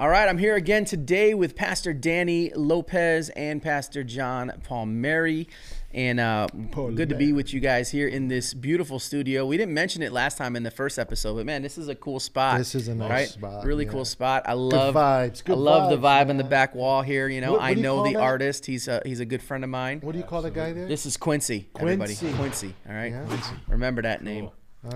All right, I'm here again today with Pastor Danny Lopez and Pastor John Palmieri. And uh, good to be with you guys here in this beautiful studio. We didn't mention it last time in the first episode, but man, this is a cool spot. This is a nice right? spot, Really yeah. cool spot. I love vibes, good I love the vibes, vibe in the back wall here. You know, What- what I you know the that? artist. He's a he's a good friend of mine. What do you call the guy there? This is Quincy. Everybody, Quincy. Quincy. All right, Yeah. remember that name.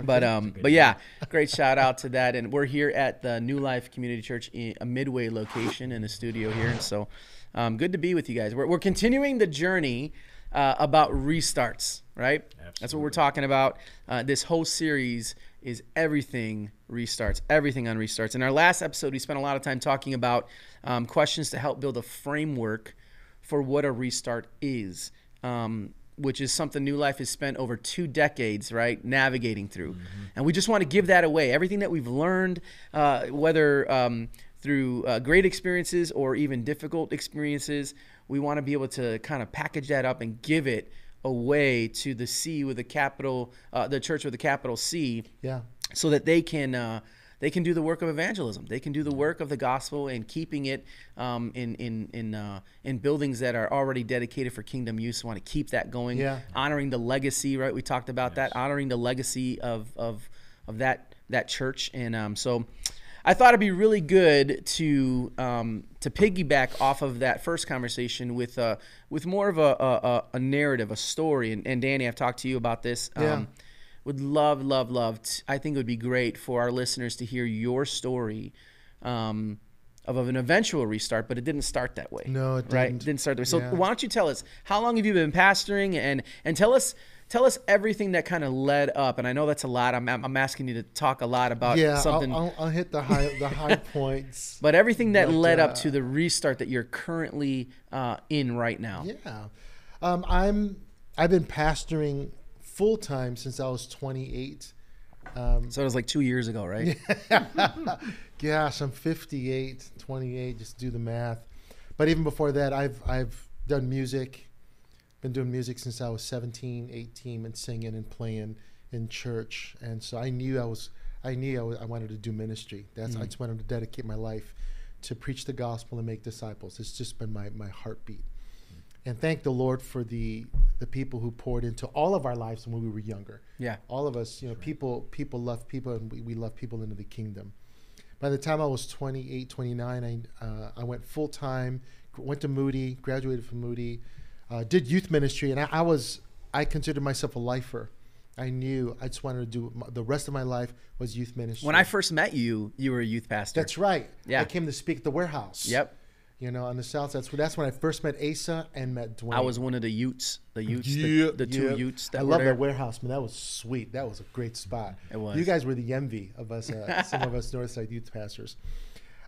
But um, but yeah, great shout out to that. And we're here at the New Life Community Church, in a Midway location in the studio here, and so um, good to be with you guys. We're we're continuing the journey uh, about restarts, right? Absolutely. That's what we're talking about. Uh, this whole series is everything restarts, everything on restarts. In our last episode, we spent a lot of time talking about um, questions to help build a framework for what a restart is, um, which is something New Life has spent over two decades, right, navigating through. And we just want to give that away. Everything that we've learned, uh, whether um, through uh, great experiences or even difficult experiences, we want to be able to kind of package that up and give it away to the C with a capital, uh, the church with a capital C yeah. so that they can uh, they can do the work of evangelism. They can do the work of the gospel and keeping it um, in in in uh, in buildings that are already dedicated for kingdom use. Want to keep that going, Yeah. honoring the legacy. Right, we talked about that, honoring the legacy of of of that that church, and um, so. I thought it'd be really good to um, to piggyback off of that first conversation with uh, with more of a, a, a- a narrative, a story. And, and Danny, I've talked to you about this. Yeah. Would love, love, love. t- I think it would be great for our listeners to hear your story um, of, of an eventual restart, but it didn't start that way. No, it Right? didn't. didn't start that way. So Yeah. why don't you tell us how long have you been pastoring, and and tell us tell us everything that kind of led up. And I know that's a lot. I'm I'm asking you to talk a lot about Yeah. I'll, something. I'll, I'll hit the high the high points. but everything that But, led up uh, to the restart that you're currently uh, in right now. Yeah. Um, I'm I've been pastoring full time since I was 28. Um, So it was like two years ago, right? Yeah. Gosh, I'm 58, 28. Just do the math. But even before that, I've I've done music. Been doing music since I was 17, 18, and singing and playing in church. And so I knew I was I knew I, was, I wanted to do ministry. That's I just wanted to dedicate my life to preach the gospel and make disciples. It's just been my my heartbeat. And thank the Lord for the the people who poured into all of our lives when we were younger Yeah. all of us you know people people love people and we, we love people into the kingdom by the time i was 28 29 i, uh, I went full-time went to moody graduated from moody uh, did youth ministry and I, I was i considered myself a lifer i knew i just wanted to do the rest of my life was youth ministry When I first met you, you were a youth pastor. that's right Yeah. i came to speak at the warehouse Yep. You know on the south that's that's when i first met asa and met dwayne I was one of the Utes, the Utes, Yeah, the, the two yeah. Utes that I love that warehouse, man. That was sweet. That was a great spot. It was. You guys were the envy of us, uh, some of us Northside youth pastors.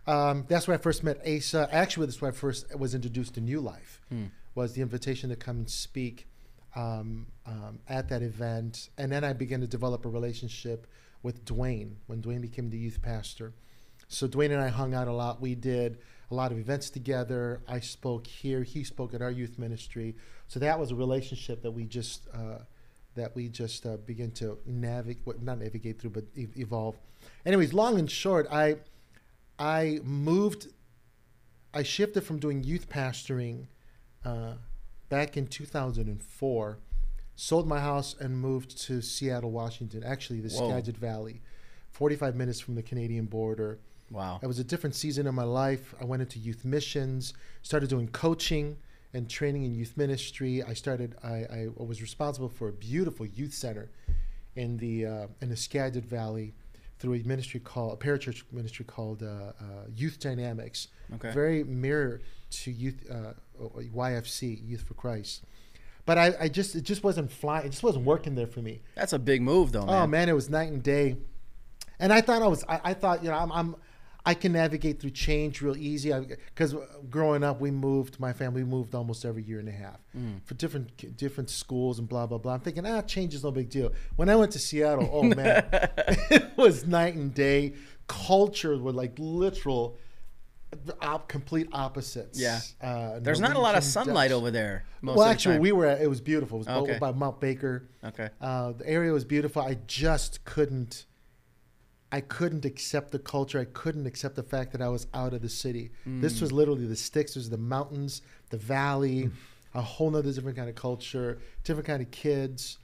Um, that's where I first met Asa. Actually, that's where I first was introduced to New Life. Hmm. Was the invitation to come and speak um, um, at that event, and then I began to develop a relationship with Dwayne when Dwayne became the youth pastor. So Dwayne and I hung out a lot. We did a lot of events together. I spoke here. He spoke at our youth ministry. So that was a relationship that we just uh, that we just uh, began to navigate, not navigate through, but e- evolve. Anyways, long and short, I I moved. I shifted from doing youth pastoring uh, back in 2004. Sold my house and moved to Seattle, Washington. Actually, the Whoa. Skagit Valley, 45 minutes from the Canadian border. Wow. It was a different season of my life. I went into youth missions, started doing coaching and training in youth ministry. I started. I, I was responsible for a beautiful youth center in the uh, in the Skagit Valley through a ministry called a parachurch ministry called uh, uh, Youth Dynamics. Okay. Very mirror to youth uh, YFC Youth for Christ. But I, I just it just wasn't flying. It just wasn't working there for me. That's a big move, though, man. Oh man, it was night and day. And I thought I was. I, I thought you know I'm, I'm. I can navigate through change real easy because growing up we moved. My family moved almost every year and a half for different different schools and blah blah blah. I'm thinking ah change is no big deal. When I went to Seattle, oh man, it was night and day. Culture were like literal, op, complete opposites. Yeah. Uh, There's not a lot of sunlight over there. Well, actually, we were. At, it was beautiful. It was Okay. by Mount Baker. Okay. Uh, the area was beautiful. I just couldn't. I couldn't accept the culture. I couldn't accept the fact that I was out of the city. This was literally the sticks. There's the mountains, the valley, a whole nother different kind of culture, different kind of kids,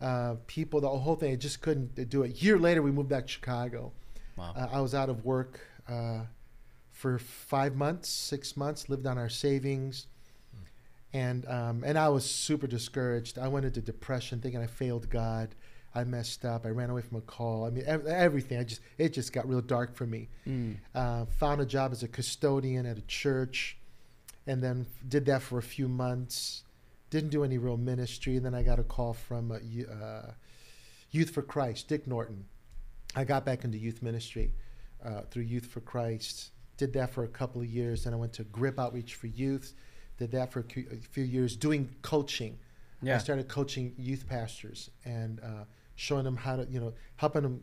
uh, people, the whole thing. I just couldn't do it. A year later, we moved back to Chicago. Wow. Uh, I was out of work uh, for five months, six months, lived on our savings. And um, and I was super discouraged. I went into depression, thinking I failed God. I messed up. I ran away from a call. I mean, ev- everything. I just it just got real dark for me. Mm. Uh, found a job as a custodian at a church, and then did that for a few months. Didn't do any real ministry. And then I got a call from uh, Yo- uh, Youth for Christ, Dick Norton. I got back into youth ministry uh, through Youth for Christ. Did that for a couple of years. Then I went to Grip Outreach for Youth. Did that for a cu- a few years, doing coaching. I started coaching youth pastors and uh, showing them how to, you know, helping them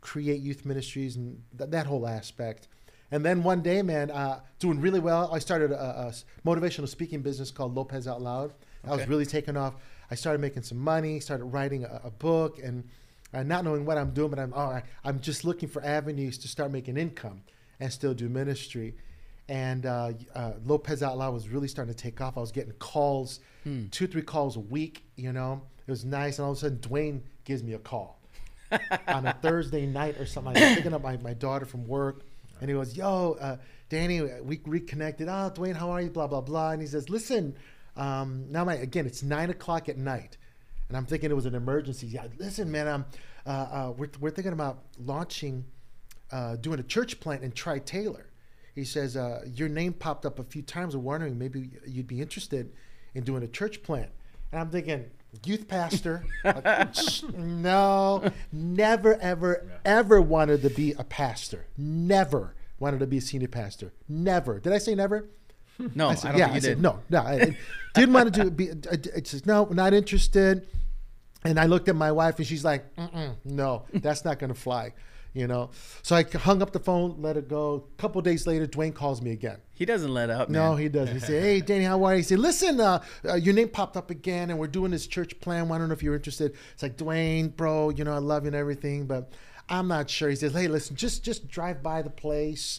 create youth ministries and th- that whole aspect. And then one day, man, uh, doing really well. I started a motivational speaking business called Lopez Out Loud. I was really taking off. I started making some money, started writing a, a book, and uh, not knowing what I'm doing, but I'm oh, I, I'm just looking for avenues to start making income and still do ministry. And uh, uh, Lopez Out Loud was really starting to take off. I was getting calls, Hmm. two, three calls a week. You know, it was nice. And all of a sudden, Dwayne gives me a call on a Thursday night or something. I'm picking up my, my daughter from work, and he goes, "Yo, uh, Danny, we reconnected. Oh, Dwayne, how are you? Blah blah blah." And he says, "Listen, um, now my again, it's nine o'clock at night, and I'm thinking it was an emergency. Yeah, listen, man, um, uh, uh, we're we're thinking about launching, uh, doing a church plant in Tri Taylor." He says, uh, "Your name popped up a few times. We're wondering maybe you'd be interested in doing a church plant." And I'm thinking, youth pastor? Like, no, never, ever, ever wanted to be a pastor. Never wanted to be a senior pastor. Never. Did I say never? No, I, I said, don't yeah, think I you said, no, no. I didn't want to do be. I, I said, no, not interested. And I looked at my wife, and she's like, no, that's not going to fly. You know, so I hung up the phone, let it go. A couple days later, Dwayne calls me again. He doesn't let up. No, man. he doesn't. He said, "Hey, Danny, how are you?" He said, "Listen, uh, uh, your name popped up again, and we're doing this church plan. I don't know if you're interested." It's like, Dwayne, bro, you know I love you and everything, but I'm not sure. He says, "Hey, listen, just just drive by the place,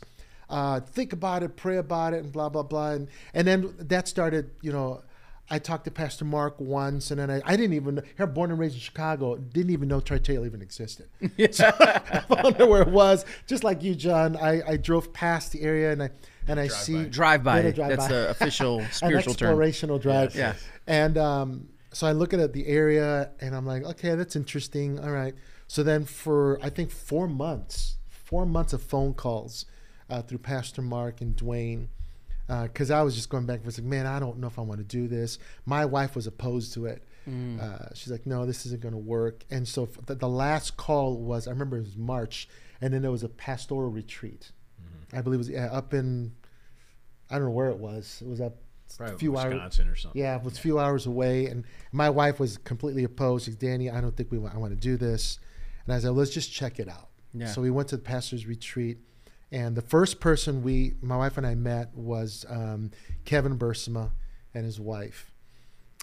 uh, think about it, pray about it, and blah blah blah." And and then that started, you know. I talked to Pastor Mark once, and then I, I didn't even here, born and raised in Chicago, didn't even know Tri even existed. So I found out where it was. Just like you, John, I, I drove past the area and I and I see Drive by. Did drive That's the official an spiritual term. explorational drive. Yeah. And um, so I look at the area and I'm like, okay, that's interesting. All right. So then for I think four months, four months of phone calls uh, through Pastor Mark and Dwayne, Uh, because I was just going back and forth, like, man, I don't know if I want to do this. My wife was opposed to it. Mm. Uh, she's like, no, this isn't going to work. And so the, the last call was, I remember it was March, and then there was a pastoral retreat. Mm-hmm. I believe it was yeah, up in, I don't know where it was. It was up a Probably few hours. Wisconsin or something. Yeah, it was a few hours away, and my wife was completely opposed. She's Danny, I don't think we want, I want to do this. And I said, let's just check it out. Yeah. So we went to the pastor's retreat, and the first person we, my wife and I met was um, Kevin Bursema and his wife.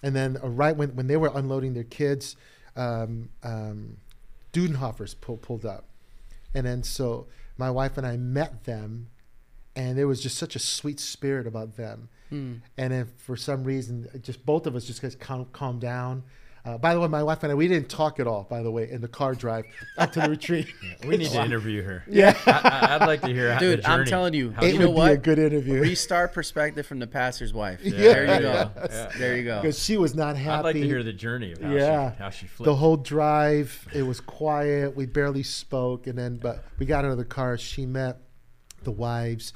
And then uh, right when, when they were unloading their kids, um, um, Dudenhoffers pull, pulled up. And then so my wife and I met them, and there was just such a sweet spirit about them. Hmm. And then for some reason, just both of us just got calm, calmed down. Uh, by the way, my wife and I, we didn't talk at all, by the way, in the car drive up to the retreat. We need to interview her. Yeah. I, I, would like to hear how Dude, I'm telling you, how It you she- know would what? be a good interview. Restart perspective from the pastor's wife. Yeah, There you go. yeah. There you go. Because she was not happy. I'd like to hear the journey of how Yeah. she how she flipped. the whole drive it was quiet we barely spoke and then but we got out of the car she met the wives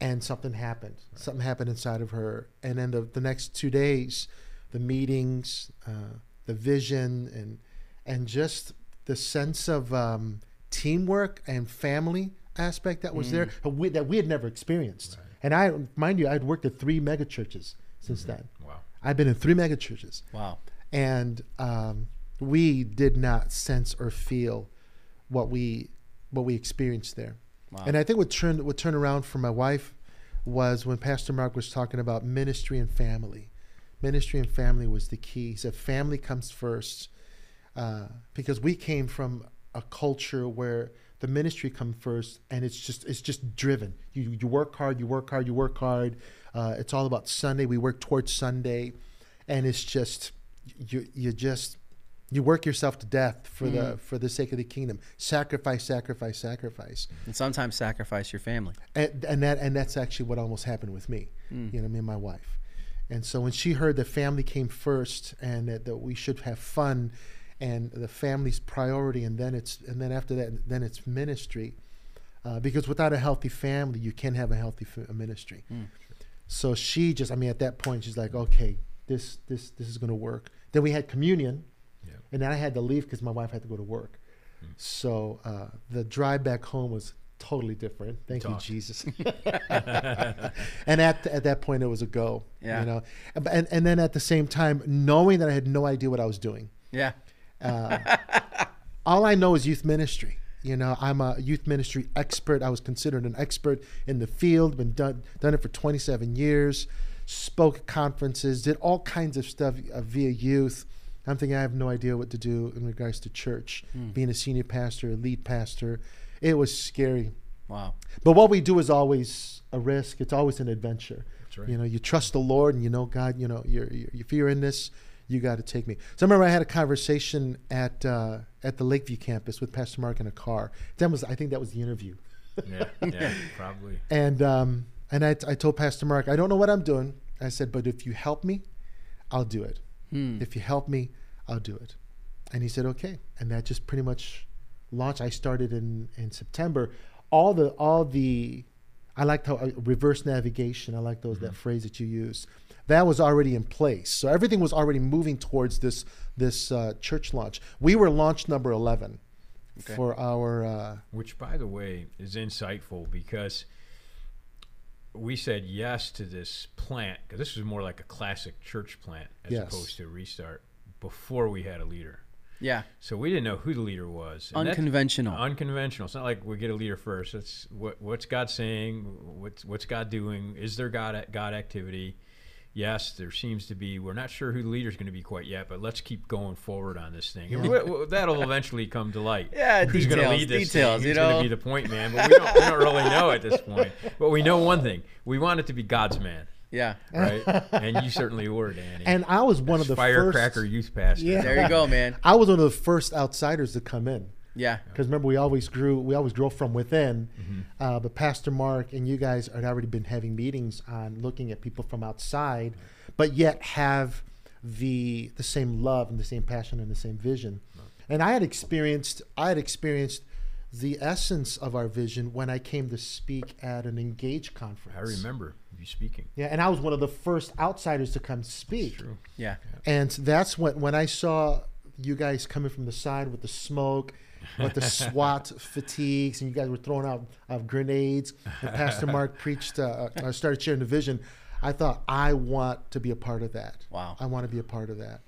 and something happened something happened inside of her and then the, the next two days the meetings uh, the vision and and just the sense of um, teamwork and family aspect that was there uh, we, that we had never experienced and i mind you i'd worked at three mega churches since then wow. i've been in three mega churches Wow. and um, we did not sense or feel what we what we experienced there. Wow. And I think what turned what turned around for my wife was when Pastor Mark was talking about ministry and family. Ministry and family was the key. He said family comes first uh, because we came from a culture where the ministry come first, and it's just it's just driven. You you work hard, you work hard, you work hard. Uh, it's all about Sunday. We work towards Sunday, and it's just you you just you work yourself to death for the for the sake of the kingdom. Sacrifice, sacrifice, sacrifice, And sometimes sacrifice your family. and and that and that's actually what almost happened with me. You know, me and my wife. And so when she heard that family came first and that, that we should have fun and the family's priority and then it's and then after that then it's ministry uh, because without a healthy family you can't have a healthy f- ministry. So she just i mean at that point she's like okay this this this is going to work. Then we had communion. Yeah. and then i had to leave because my wife had to go to work. So uh, the drive back home was totally different thank Talk. you jesus and at at that point it was a go Yeah. you know and and then at the same time knowing that i had no idea what i was doing Yeah. all I know is youth ministry. You know, I'm a youth ministry expert. I was considered an expert in the field. Been done done it for 27 years. Spoke at conferences. Did all kinds of stuff uh, via youth. I'm thinking I have no idea what to do in regards to church. Being a senior pastor, a lead pastor, it was scary. Wow. But what we do is always a risk. It's always an adventure. That's right. You know, you trust the Lord, and you know, God. You know, you're, you're if you're in this, you got to take me. So I remember I had a conversation at uh, at the Lakeview campus with Pastor Mark in a car. That was, I think, that was the interview. yeah, yeah, probably. And um, and I, I told Pastor Mark, I don't know what I'm doing. I said, but if you help me, I'll do it. If you help me, I'll do it. And he said, okay. And that just pretty much launched. I started in in September. All the all the I liked how uh, reverse navigation. I like those that phrase that you use. That was already in place. So everything was already moving towards this this uh, church launch. We were launch number eleven Okay. for our. Uh, Which, by the way, is insightful because we said yes to this plant because this was more like a classic church plant as Yes. opposed to a restart before we had a leader. Yeah. So we didn't know who the leader was. And Unconventional. Unconventional. It's not like we get a leader first. It's what what's God saying? What's what's God doing? Is there God God activity? Yes, there seems to be. We're not sure who the leader is going to be quite yet, but let's keep going forward on this thing. And we- we- that'll eventually come to light. Yeah, who's going to details, lead this details, thing? you Who's going know? to be the point man? But we don't, we don't really know at this point. But we know one thing: we want it to be God's man, Yeah. right? and you certainly were, Danny. and I was one As of the firecracker first. youth pastor. Yeah. There you go, man. I was one of the first outsiders to come in. Yeah. because remember we always grew we always grow from within Mm-hmm. uh, but pastor mark and you guys had already been having meetings on looking at people from outside but yet have the the same love and the same passion and the same vision and i had experienced i had experienced the essence of our vision when i came to speak at an engage conference I remember you speaking. yeah and i was one of the first outsiders to come speak True. Yeah. and that's when when I saw you guys coming from the side with the smoke, with the SWAT fatigues, and you guys were throwing out uh, grenades. And Pastor Mark preached, uh, uh, started sharing the vision. I thought I want to be a part of that. Wow. I want to be a part of that.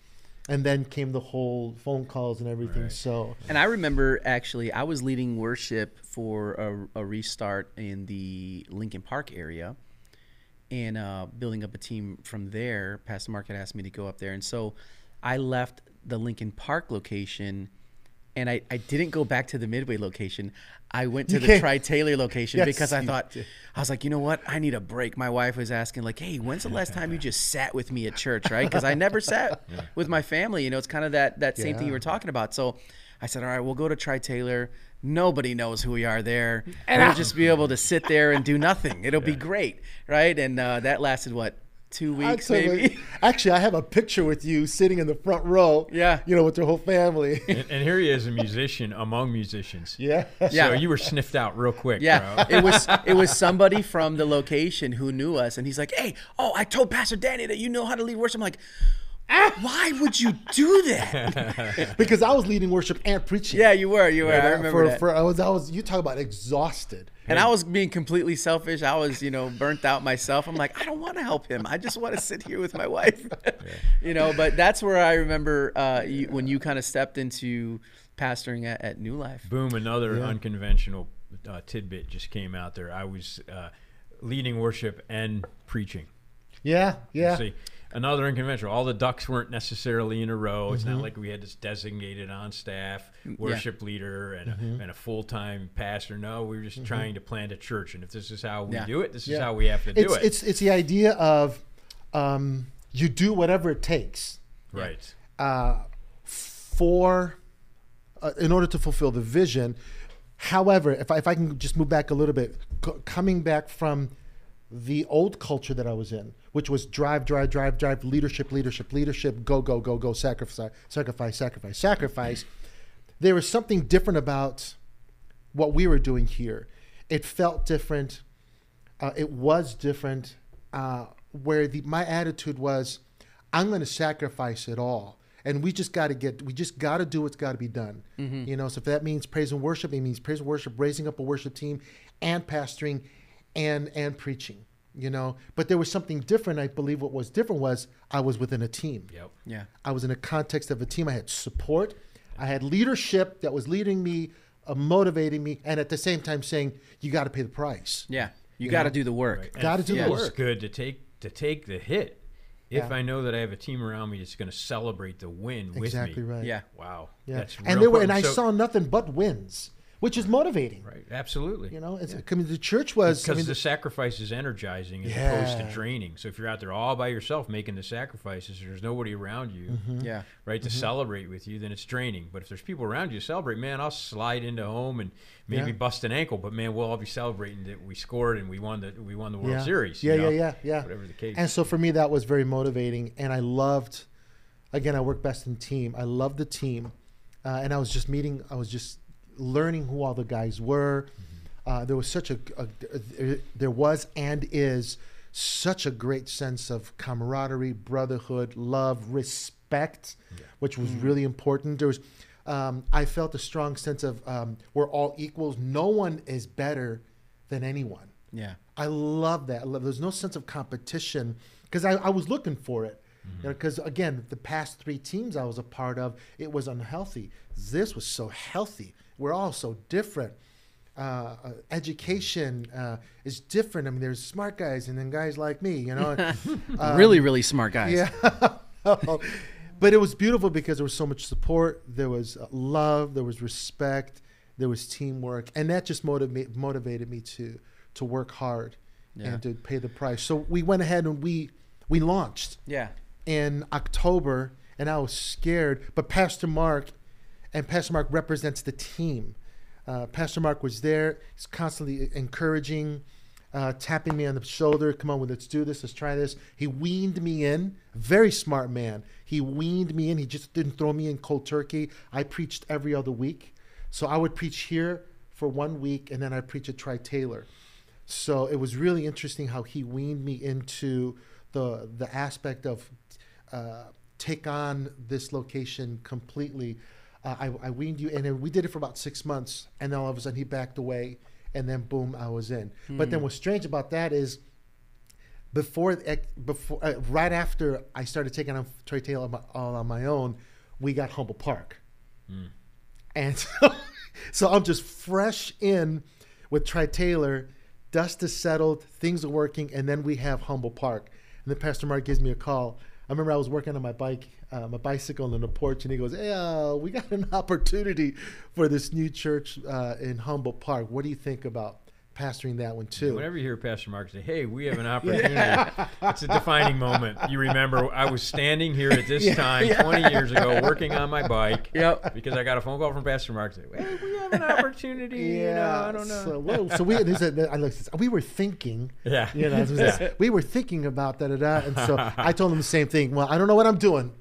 And then came the whole phone calls and everything. Right. So And I remember actually, I was leading worship for a, a restart in the Lincoln Park area and uh, building up a team from there. Pastor Mark had asked me to go up there. And so I left the Lincoln Park location and I, I didn't go back to the Midway location. I went to You the Tri Taylor location Yes, because I thought, did. I was like, you know what? I need a break. My wife was asking, like, hey, when's the last time you just sat with me at church, right? Because I never sat with my family. You know, it's kind of that that same thing you were talking about. So I said, all right, we'll go to Tri Taylor. Nobody knows who we are there, and we'll just be able to sit there and do nothing. It'll be great, right? And uh, that lasted what two weeks, Actually- maybe. Actually, I have a picture with you sitting in the front row. Yeah. You know, with your whole family. And, and here he is, a musician among musicians. yeah. Yeah. So you were sniffed out real quick, Yeah, bro. it was it was somebody from the location who knew us, and he's like, "Hey, oh, I told Pastor Danny that you know how to lead worship." I'm like, "Why would you do that?" Because I was leading worship and preaching. yeah, you were, you were. I remember for, that. for I was I was you talk about exhausted. and I was being completely selfish. I was, you know, burnt out myself. I'm like, I don't want to help him. I just want to sit here with my wife. you know, but that's where I remember uh, you, when you kind of stepped into pastoring at, at New Life. Boom, another Yeah. unconventional uh, tidbit just came out there. I was uh, leading worship and preaching. Yeah, yeah. See, another unconventional. All the ducks weren't necessarily in a row. It's not like we had this designated on staff worship leader and a, and a full time pastor. No, we were just trying to plant a church, and if this is how we Yeah. do it, this is how we have to do It's it. it's it's the idea of um, you do whatever it takes right. uh, for uh, in order to fulfill the vision. However, if I, if I can just move back a little bit, c- coming back from the old culture that I was in, which was drive, drive, drive, drive, leadership, leadership, leadership, go, go, go, go, sacrifice, sacrifice, sacrifice, sacrifice. There was something different about what we were doing here. It felt different. Uh, it was different. Uh, where the my attitude was, I'm going to sacrifice it all, and we just got to get. We just got to do what's got to be done. You know, so if that means praise and worship, it means praise and worship, raising up a worship team, and pastoring, and and preaching. You know, but there was something different. I believe what was different was I was within a team. Yep. Yeah. I was in a context of a team. I had support. I had leadership that was leading me, uh, motivating me, and at the same time saying, "You got to pay the price." Yeah. You, got to do the work. Right. Gotta it do the feels work. good to take to take the hit if Yeah. I know that I have a team around me that's going to celebrate the win with Exactly me. right. Yeah. Wow. Yeah. That's real and there were, and I. So- saw nothing but wins, which is motivating. Right. Absolutely. You know, it's I mean, the church was. I Because mean, the sacrifice is energizing as Yeah. opposed to draining. So if you're out there all by yourself making the sacrifices, there's nobody around you, Mm-hmm. Yeah. right, to celebrate with you, then it's draining. But if there's people around you to celebrate, man, I'll slide into home and maybe Yeah. bust an ankle, but man, we'll all be celebrating that we scored and we won the we won the World yeah. Series. Yeah, you know? yeah, yeah, yeah. Whatever the case. And so for me, that was very motivating, and I loved. Again, I work best in team. I love the team, uh, and I was just meeting. I was just learning who all the guys were. Uh, there was such a, a, a- there was and is such a great sense of camaraderie, brotherhood, love, respect, which was really important. There was, um, I felt a strong sense of um, we're all equals. No one is better than anyone. Yeah. I love that. I love, there's no sense of competition because I, I was looking for it. Because again, the past three teams I was a part of, it was unhealthy. This was so healthy. We're all so different. Uh, uh, education uh, is different. I mean, there's smart guys and then guys like me. You know, really, really smart guys. yeah. but it was beautiful because there was so much support. There was uh, love. There was respect. There was teamwork, and that just motivate, motivated me to to work hard Yeah. and to pay the price. So we went ahead and we we launched Yeah. in October, and I was scared. But Pastor Mark, and Pastor Mark represents the team. Uh, Pastor Mark was there. He's constantly encouraging, uh, tapping me on the shoulder. Come on, let's do this. Let's try this. He weaned me in. Very smart man. He weaned me in. He just didn't throw me in cold turkey. I preached every other week. So I would preach here for one week, and then I'd preach at Tri Taylor. So it was really interesting how he weaned me into the the aspect of uh, take on this location completely. Uh, I, I weaned you, and then we did it for about six months, and then all of a sudden he backed away, and then boom, I was in. But then what's strange about that is before before uh, right after I started taking on Tri Taylor on my, all on my own, we got Humboldt Park, and so, so I'm just fresh in with Tri Taylor. Dust is settled, things are working, and then we have Humboldt Park. And then Pastor Mark gives me a call. I remember I was working on my bike, uh, my bicycle on the porch, and he goes, "Hey, uh, we got an opportunity for this new church uh, in Humboldt Park. What do you think about pastoring that one too?" Whenever you hear Pastor Mark say, "Hey, we have an opportunity," it's a defining moment. You remember, I was standing here at this time 20 years ago, working on my bike, Yep. because I got a phone call from Pastor Mark saying, "Hey, we have an opportunity." you know, I don't know. So, whoa, so we, a, I looked, we were thinking, Yeah. you know, Yeah. we were thinking about da, and so I told him the same thing. Well, I don't know what I'm doing.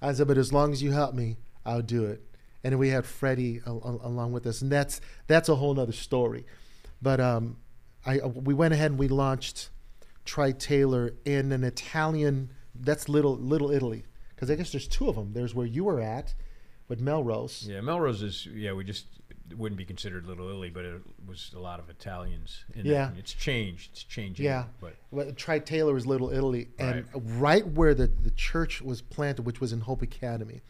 I said, but as long as you help me, I'll do it. And we had Freddie al- al- along with us, and that's that's a whole nother story. But um, I we went ahead and we launched Tri Taylor in an Italian. That's little Little Italy, because I guess there's two of them. There's where you were at, with Melrose. Yeah, Melrose is yeah. We just wouldn't be considered Little Italy, but it was a lot of Italians. In Yeah. it. it's changed. It's changing. Yeah. but Well, Tri Taylor is Little Italy, and right. where the, the church was planted, which was in Hope Academy,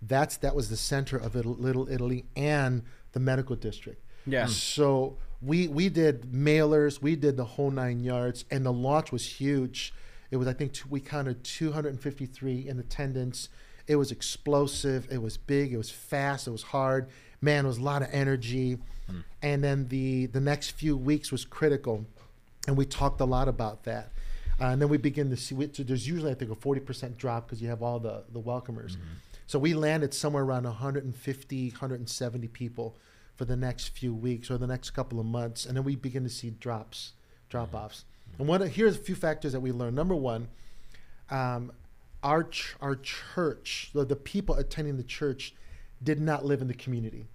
that's that was the center of it, Little Italy and the medical district. Yeah. So we we did mailers, we did the whole nine yards, and the launch was huge. It was I think two, we counted 253 in attendance. It was explosive. It was big. It was fast. It was hard. Man, it was a lot of energy. And then the the next few weeks was critical, and we talked a lot about that. Uh, and then we begin to see. So there's usually I think a 40% drop because you have all the the welcomers. So we landed somewhere around 150, 170 people for the next few weeks or the next couple of months, and then we begin to see drops, drop offs. And one here's a few factors that we learned. Number one, um, our ch- our church, the, the people attending the church, did not live in the community.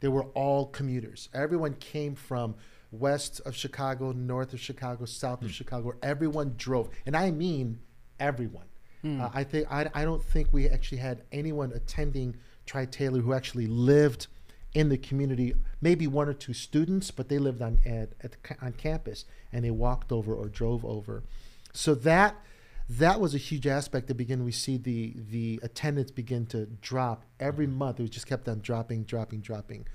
They were all commuters. Everyone came from west of Chicago, north of Chicago, south of Chicago. Everyone drove, and I mean everyone. Uh, I think I, I don't think we actually had anyone attending Tri Taylor who actually lived in the community. Maybe one or two students, but they lived on at, at on campus and they walked over or drove over. So that that was a huge aspect. To begin, we see the the attendance begin to drop every month. It was just kept on dropping, dropping, dropping,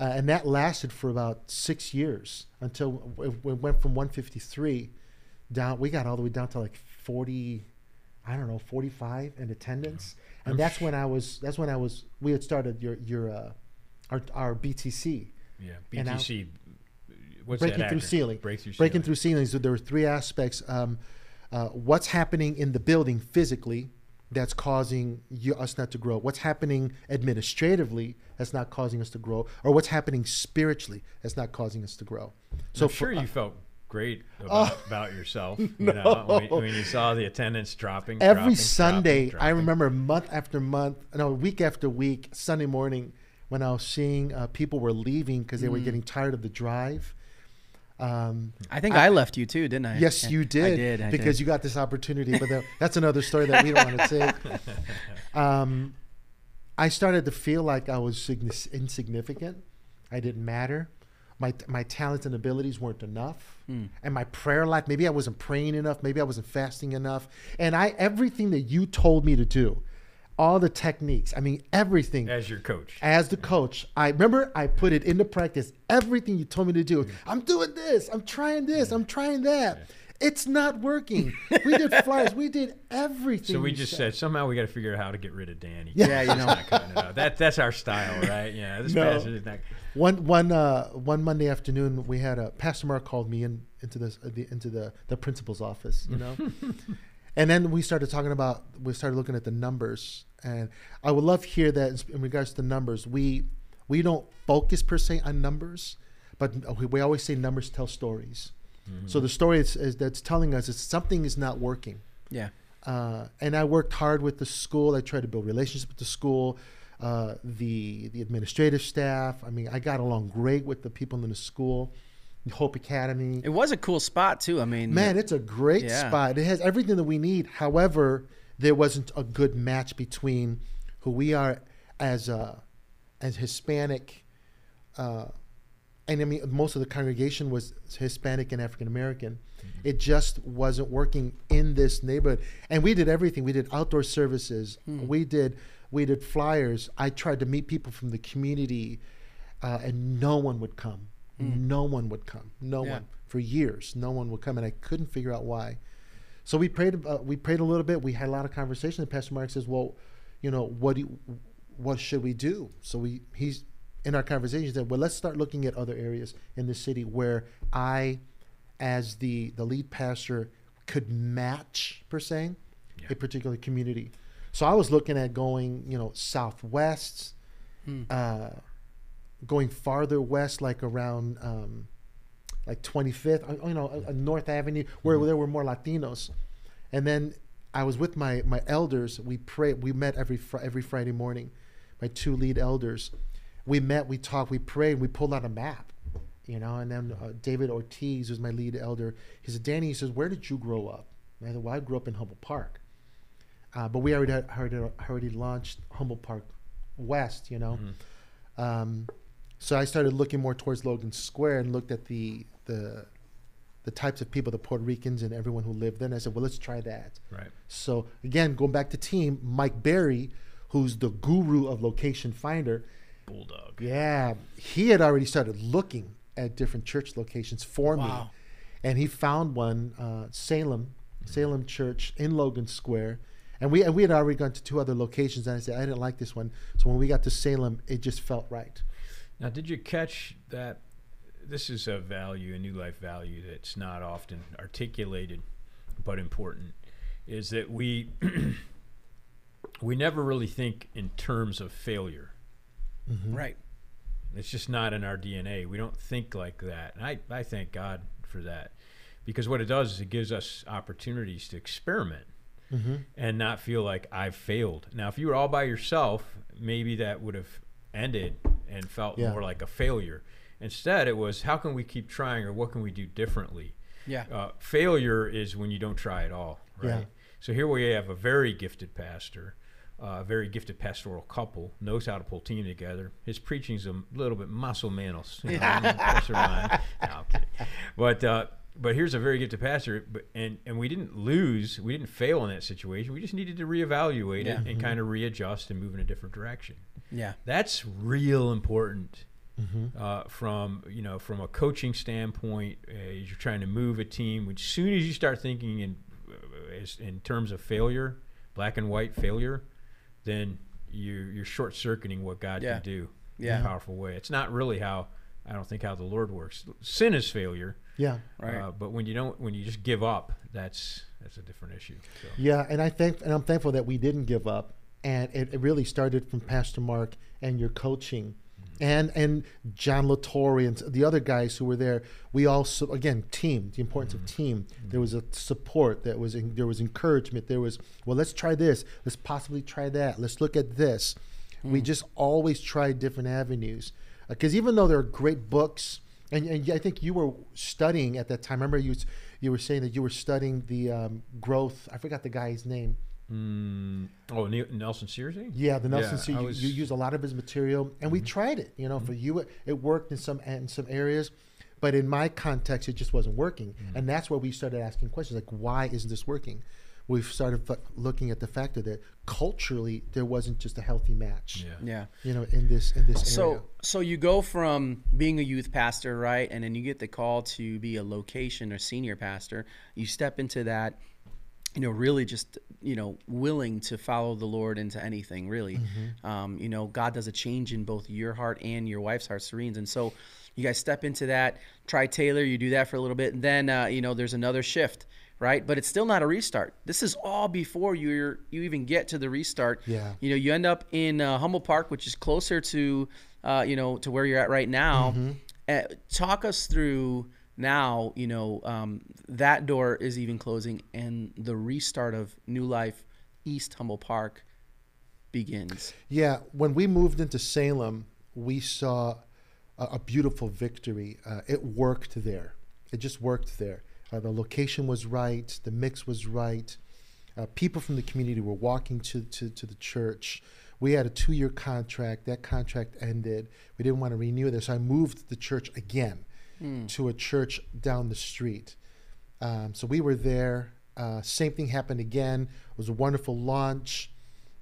uh, and that lasted for about six years until it went from 153 down. We got all the way down to like 40. I don't know, 45 in attendance, and that's when I was. That's when I was. We had started your your uh, our our BTC Yeah, BTC. What's breaking that through ceiling. Breakthrough breaking ceiling. through ceilings. So there were three aspects. Um, uh, what's happening in the building physically that's causing you, us not to grow? What's happening administratively that's not causing us to grow? Or what's happening spiritually that's not causing us to grow? So I'm for- sure uh, you felt great about, about yourself. You know, when, when you saw the attendance dropping. every dropping, Sunday, dropping, I remember month after month, no, week after week, Sunday morning, when I was seeing uh, people were leaving because they were Mm. getting tired of the drive. Um, I think I, left you too, didn't I? Yes, you did. I did. I because did. you got this opportunity, but that- that's another story that we don't want to take. Um, I started to feel like I was insignificant. I didn't matter. My my talents and abilities weren't enough, Hmm. and my prayer life. Maybe I wasn't praying enough. Maybe I wasn't fasting enough. And I everything that you told me to do, all the techniques. I mean everything as your coach. as the coach, I remember I put it into practice. Everything you told me to do. I'm doing this. I'm trying this. I'm trying that. It's not working. We did flyers. We did everything. So we just said somehow we got to figure out how to get rid of Danny. Yeah, you know. Not cutting it out. That that's our style, right? Yeah, this No. pastor is not. one one uh, one Monday afternoon we had a Pastor Mark called me in into this uh, the, into the the principal's office, you know, and then we started talking about we started looking at the numbers, and I would love to hear that in- regards to numbers. We we don't focus per se on numbers, but we- always say numbers tell stories. So the story is, is that's telling us is something is not working. Yeah. Uh, and I worked hard with the school. I tried to build relationships with the school, uh, the the administrative staff. I mean, I got along great with the people in the school, Hope Academy. It was a cool spot too. I mean, Man, it's a great Yeah. spot. It has everything that we need. However, there wasn't a good match between who we are as uh, as Hispanic, uh, and I mean most of the congregation was Hispanic and African American. It just wasn't working in this neighborhood, and we did everything. We did outdoor services. We did we did flyers. I tried to meet people from the community, uh, and no one would come. No one would come. No Yeah. one for years. No one would come, and I couldn't figure out why. So we prayed. Uh, we prayed a little bit. We had a lot of conversation. And Pastor Mark says, "Well, you know, what do you, what should we do?" So we he's in our conversation he said, "Well, let's start looking at other areas in the city where I, as the the lead pastor, could match per se Yeah. a particular community." So I was looking at going, you know, southwest, uh, going farther west, like around. Um, like 25th, uh, you know, uh, North Avenue, where there were more Latinos. And then I was with my my elders. We pray. We met every fr- every Friday morning. My two lead elders. We met. We talked. We prayed. We pulled out a map. You know, and then uh, David Ortiz was my lead elder. He said, "Danny," he says, "Where did you grow up?" And I said, "Well, I grew up in Humboldt Park." Uh, but we already had, already, already launched Humboldt Park West. You know, um, so I started looking more towards Logan Square and looked at the the the types of people, the Puerto Ricans and everyone who lived there. And I said, well, let's try that. Right. So again, going back to team, Mike Berry, who's the guru of Location Finder, Bulldog. yeah, he had already started looking at different church locations for me, and he found one, uh, Salem, Salem Church in Logan Square. And we, and we had already gone to two other locations, and I said, I didn't like this one. So when we got to Salem, it just felt right. Now, did you catch that? This is a value, a new life value that's not often articulated, but important. Is that we we never really think in terms of failure. Mm-hmm. Right. It's just not in our DNA. We don't think like that. And I, I thank God for that. Because what it does is it gives us opportunities to experiment mm-hmm. and not feel like I've failed. Now, if you were all by yourself, maybe that would have ended and felt Yeah. more like a failure. Instead, it was how can we keep trying or what can we do differently? Yeah. Uh, failure is when you don't try at all, right? Yeah. So here we have a very gifted pastor, uh, a very gifted pastoral couple, knows how to pull team together. His preaching's a little bit muscle manos, you know, Pastor Ron. No, I'm kidding. But uh, but here's a very gifted pastor, but and and we didn't lose, we didn't fail in that situation. We just needed to reevaluate Yeah. it and kind of readjust and move in a different direction. Yeah. That's real important uh, from you know from a coaching standpoint. Uh, as you're trying to move a team, as soon as you start thinking in uh, as, in terms of failure, black and white failure, then you're you're short circuiting what God Yeah. can do in a powerful way. It's not really how I don't think how the Lord works. Sin is failure, Yeah. Uh, right. uh, but when you don't when you just give up, that's that's a different issue. So. Yeah, and I think, and I'm thankful that we didn't give up, and it, it really started from Pastor Mark and your coaching, mm-hmm. and and John Latore and the other guys who were there. We also, again, team. The importance of mm-hmm. team. Mm-hmm. There was a support. that was there was encouragement. There was well, let's try this. Let's possibly try that. Let's look at this. We mm. just always tried different avenues, Uh, because even though there are great books. And, and I think you were studying at that time. I remember you you were saying that you were studying the um, growth. I forgot the guy's name. Mm, oh, Nelson Searcy. Eh? Yeah, the Nelson. Yeah, You, was- you use a lot of his material, and we mm-hmm. tried it. You know, for mm-hmm. you, it, it worked in some in some areas, but in my context, it just wasn't working. Mm. And that's where we started asking questions like, why isn't this working? We started f- looking at the factor that culturally there wasn't just a healthy match. Yeah. Yeah. You know, in this in this area. So so you go from being a youth pastor, right, and then you get the call to be a location or senior pastor. You step into that, you know, really just you know willing to follow the Lord into anything, really. Um, you know, God does a change in both your heart and your wife's heart, Serene's, and so you guys step into that. Tri Taylor, you do that for a little bit, and then uh, you know there's another shift. Right, but it's still not a restart. This is all before you you even get to the restart. Yeah. You know, you end up in uh, Humboldt Park, which is closer to, uh, you know, to where you're at right now. Uh, talk us through now. You know, um, that door is even closing, and the restart of New Life East Humboldt Park begins. Yeah, when we moved into Salem, we saw a, a beautiful victory. Uh, it worked there. It just worked there. Uh, the location was right. The mix was right. Uh, people from the community were walking to, to, to the church. We had a two year contract. That contract ended. We didn't want to renew this. So I moved the church again to a church down the street. Um, so we were there. Uh, same thing happened again. It was a wonderful launch.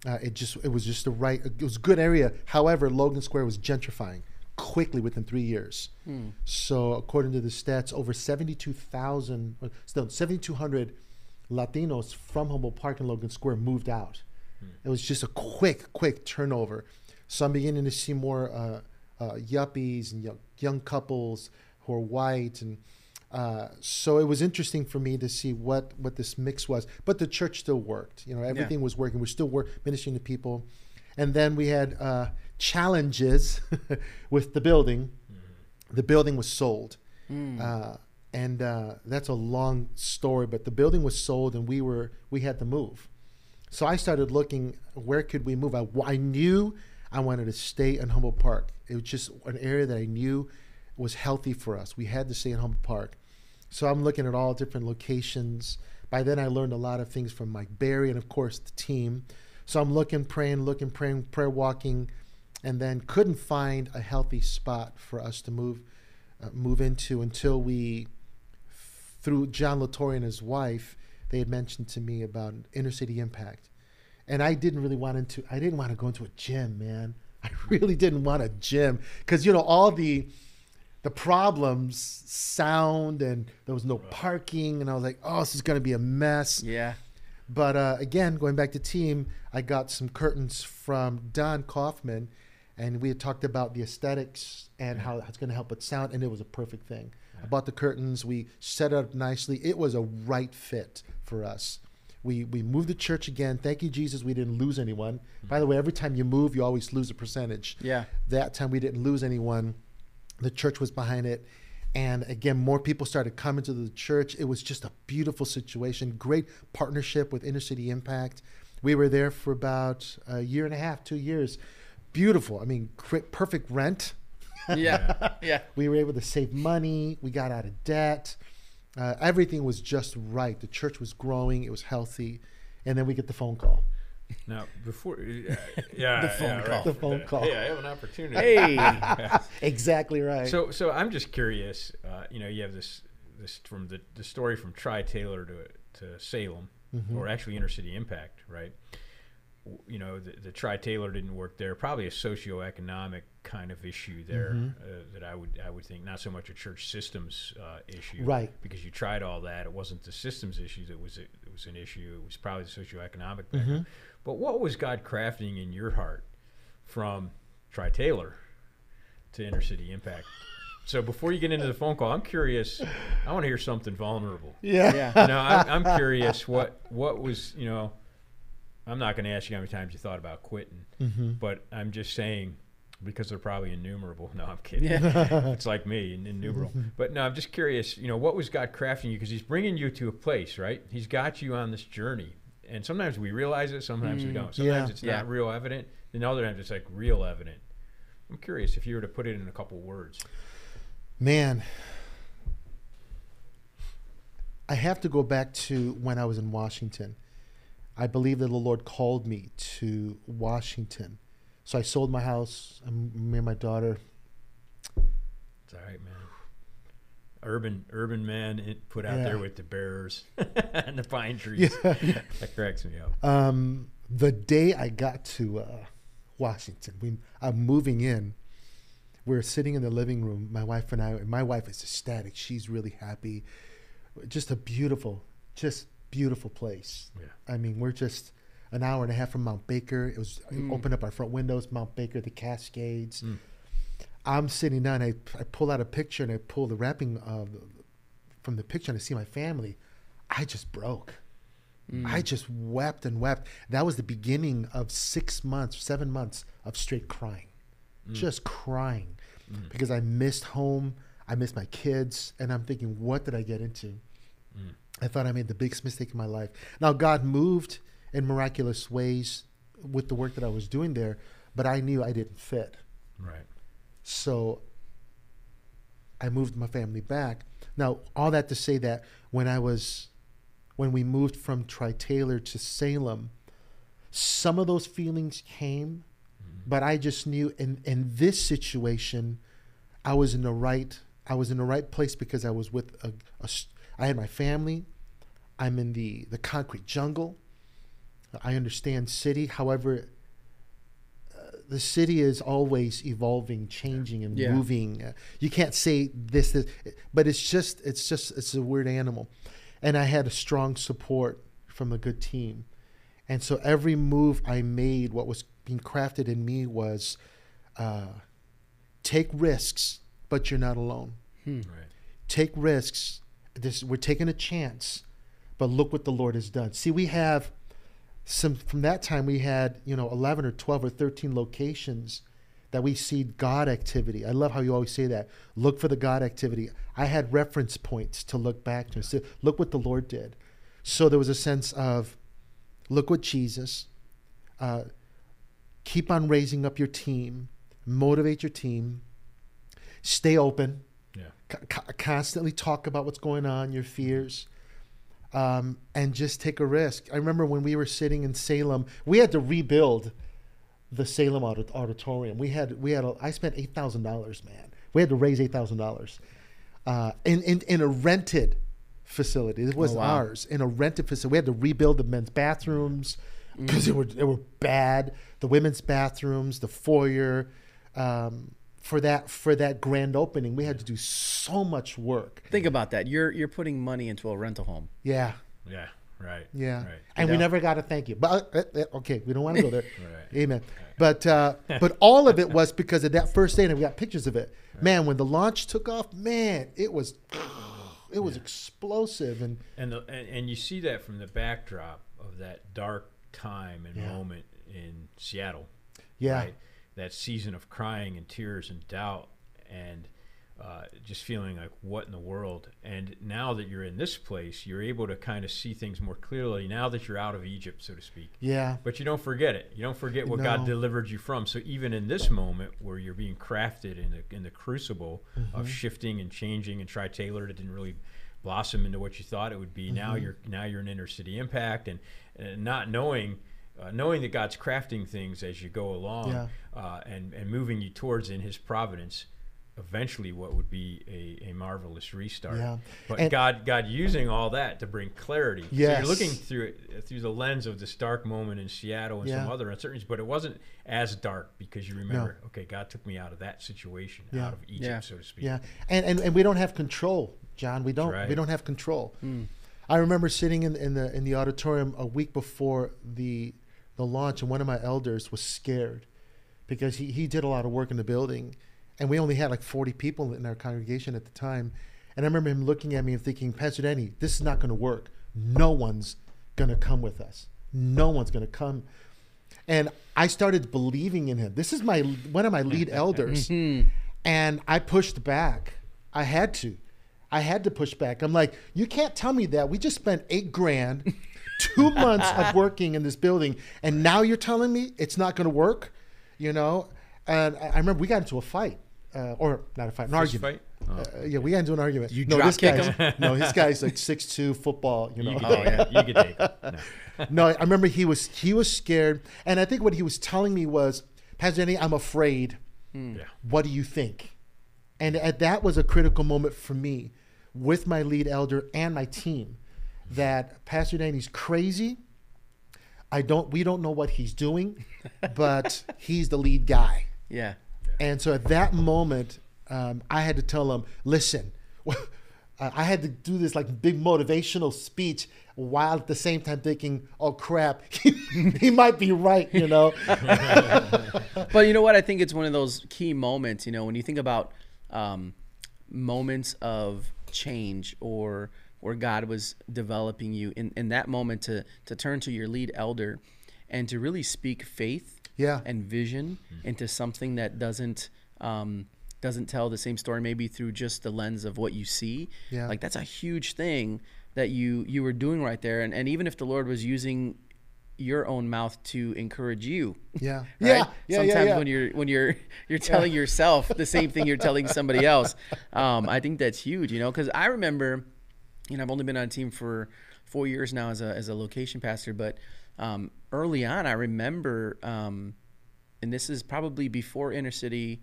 Uh, it just it was just the right. It was a good area. However, Logan Square was gentrifying quickly within three years. So according to the stats, over seventy-two thousand, no, seventy-two hundred Latinos from Humboldt Park and Logan Square moved out. It was just a quick, quick turnover. So I'm beginning to see more uh, uh, yuppies and young, young couples who are white, and uh, so it was interesting for me to see what what this mix was. But the church still worked. You know, everything was working. We're still work, ministering to people, and then we had uh, challenges with the building. The building was sold. Uh, and uh, that's a long story, but the building was sold, and we were we had to move. So I started looking where could we move. I, I knew I wanted to stay in Humboldt Park. It was just an area that I knew was healthy for us. We had to stay in Humboldt Park. So I'm looking at all different locations. By then, I learned a lot of things from Mike Barry and, of course, the team. So I'm looking, praying, looking, praying, prayer walking, and then couldn't find a healthy spot for us to move uh, move into until we, through John Latore and his wife, they had mentioned to me about inner city impact, and I didn't really want into. I didn't want to go into a gym, man. I really didn't want a gym because you know all the the problems, sound, and there was no parking, and I was like, oh, this is gonna be a mess. Yeah. But uh, again, going back to team, I got some curtains from Don Kaufman, and we had talked about the aesthetics and how it's going to help with sound, and it was a perfect thing. I bought the curtains, we set it up nicely. It was a right fit for us. We we moved the church again. Thank you, Jesus. We didn't lose anyone. Mm-hmm. By the way, every time you move, you always lose a percentage. Yeah. That time we didn't lose anyone. The church was behind it. And again, more people started coming to the church. It was just a beautiful situation. Great partnership with Inner City Impact. We were there for about a year and a half, two years. Beautiful. I mean, perfect rent. Yeah. yeah. We were able to save money. We got out of debt. Uh, everything was just right. The church was growing. It was healthy. And then we get the phone call. Now, before, uh, yeah, The phone yeah, call. right. The phone call. Hey, I have an opportunity. Hey. Exactly right. So, so I'm just curious. Uh, you know, you have this this from the, the story from Tri Taylor to to Salem, Mm-hmm. or actually Inner City Impact, right? W- You know, the, the Tri Taylor didn't work there. Probably a socioeconomic kind of issue there Mm-hmm. uh, that I would I would think not so much a church systems uh, issue, Right. Because you tried all that. It wasn't the systems issues that was it was an issue. It was probably the socioeconomic Mm-hmm. But what was God crafting in your heart from Tri Taylor to Inner City Impact? So before you get into the phone call, I'm curious. I want to hear something vulnerable. yeah. Yeah. You know, I'm, I'm curious what what was you know. I'm not going to ask you how many times you thought about quitting, Mm-hmm. but I'm just saying because they're probably innumerable. No, I'm kidding. It's like me, innumerable. But no, I'm just curious. You know, what was God crafting you? Because He's bringing you to a place, right? He's got you on this journey, and sometimes we realize it, sometimes we Mm, don't. Sometimes yeah. it's Yeah. not real evident, and other times it's like real evident. I'm curious if you were to put it in a couple words. Man, I have to go back to when I was in Washington. I believe that the Lord called me to Washington. So I sold my house. Me and my daughter. It's all right, man. Urban, urban man put out Yeah. there with the bears and the pine trees. Yeah, yeah. That cracks me up. Um, the day I got to uh, Washington, we, I'm moving in. We're sitting in the living room, my wife and I. And my wife is ecstatic. She's really happy. Just a beautiful, just beautiful place. Yeah. I mean, we're just an hour and a half from Mount Baker. It was Mm. open up our front windows, Mount Baker, the Cascades. Mm. I'm sitting down. I, I pull out a picture and I pull the wrapping of from the picture and I see my family. I just broke. Mm. I just wept and wept. That was the beginning of six months, seven months of straight crying, just crying Mm. because I missed home. I missed my kids. And I'm thinking, what did I get into? I thought I made the biggest mistake in my life. Now, God moved in miraculous ways with the work that I was doing there, but I knew I didn't fit. Right. So I moved my family back. Now, all that to say that when I was, when we moved from Tri Taylor to Salem, some of those feelings came, mm-hmm. but I just knew in, in this situation, I was in the right, I was in the right place because I was with a, a I had my family. I'm in the, the concrete jungle. I understand city. However, the city is always evolving, changing, and Yeah. moving. Uh, you can't say this, this, but it's just, it's just, it's a weird animal. And I had a strong support from a good team, and so every move I made, what was being crafted in me was, uh, take risks, but you're not alone. Right. Take risks. This we're taking a chance, but look what the Lord has done. See, we have some from that time we had you know 11 or 12 or 13 locations that we see god activity. I love how you always say that. Look for the god activity. I had reference points to look back to so look what the lord did. So there was a sense of look what jesus uh, keep on raising up your team motivate your team stay open constantly talk about what's going on your fears um, and just take a risk. I remember when we were sitting in Salem, we had to rebuild the Salem audit- auditorium. We had we had a, I spent eight thousand dollars, man. We had to raise eight thousand dollars uh, in, in in a rented facility. It wasn't Oh, wow. ours. In a rented facility, we had to rebuild the men's bathrooms because they were they were bad. The women's bathrooms, the foyer. Um, for that for that grand opening, we had to do so much work. Think about that. You're you're putting money into a rental home. Yeah, Yeah. Right. yeah, Right. and we never got a thank you. But uh, uh, okay, we don't want to go there. Right. Amen. But uh, but all of it was because of that first day, and we got pictures of it. Man, when the launch took off, man, it was it was explosive, and And, the, and and you see that from the backdrop of that dark time and Yeah. moment in Seattle. yeah, right? That season of crying and tears and doubt and uh, just feeling like what in the world. And now that you're in this place, you're able to kind of see things more clearly. Now that you're out of Egypt, so to speak. yeah, But you don't forget it. You don't forget what God delivered you from. So even in this moment where you're being crafted in the in the crucible Mm-hmm. of shifting and changing and Tri Taylor it didn't really blossom into what you thought it would be. Now Mm-hmm. you're now you're an inner city impact and, and not knowing. Uh, knowing that God's crafting things as you go along Yeah. uh, and, and moving you towards in His providence, eventually what would be a, a marvelous restart. Yeah. But And- God God using all that to bring clarity. So you're looking through it through the lens of this dark moment in Seattle and some other uncertainties, but it wasn't as dark because you remember, okay, God took me out of that situation, Yeah. out of Egypt, Yeah. so to speak. yeah, and, and and we don't have control, John. We don't we don't have control. I remember sitting in, in the in the auditorium a week before the the launch, and one of my elders was scared because he, he did a lot of work in the building, and we only had like forty people in our congregation at the time. And I remember him looking at me and thinking, Pastor Danny, this is not going to work. No one's going to come with us. No one's going to come. And I started believing in him. This is my one of my lead elders, mm-hmm. and I pushed back. I had to. I had to push back. I'm like, you can't tell me that. We just spent eight grand, two months of working in this building, and now you're telling me it's not going to work, you know? And I I remember we got into a fight, uh, or not a fight, an Fist argument. fight? Oh. Uh, yeah, we got into an argument. You no, drop this kick guy's, no, this guy's like six two football. You know, You can take it. You can take it. No. no, I remember he was he was scared, and I think what he was telling me was, Pastor Danny, I'm afraid. Yeah. What do you think? And at, that was a critical moment for me, with my lead elder and my team, that Pastor Danny's crazy. I don't. We don't know what he's doing, but he's the lead guy. Yeah. And so at that moment, um, I had to tell him, listen, I had to do this like big motivational speech while at the same time thinking, oh crap, he might be right, you know? But you know what? I think it's one of those key moments. You know, when you think about um, moments of change or where God was developing you in, in that moment to to turn to your lead elder and to really speak faith Yeah. and vision into something that doesn't um, doesn't tell the same story maybe through just the lens of what you see Yeah. like that's a huge thing that you you were doing right there and, and even if the lord was using your own mouth to encourage you Yeah. right? Yeah. Yeah. yeah, Sometimes yeah. when you're when you're you're telling yourself the same thing you're telling somebody else, um, I think that's huge. You know, because I remember, you know, I've only been on a team for four years now as a as a location pastor, but um, early on, I remember, um, and this is probably before inner city.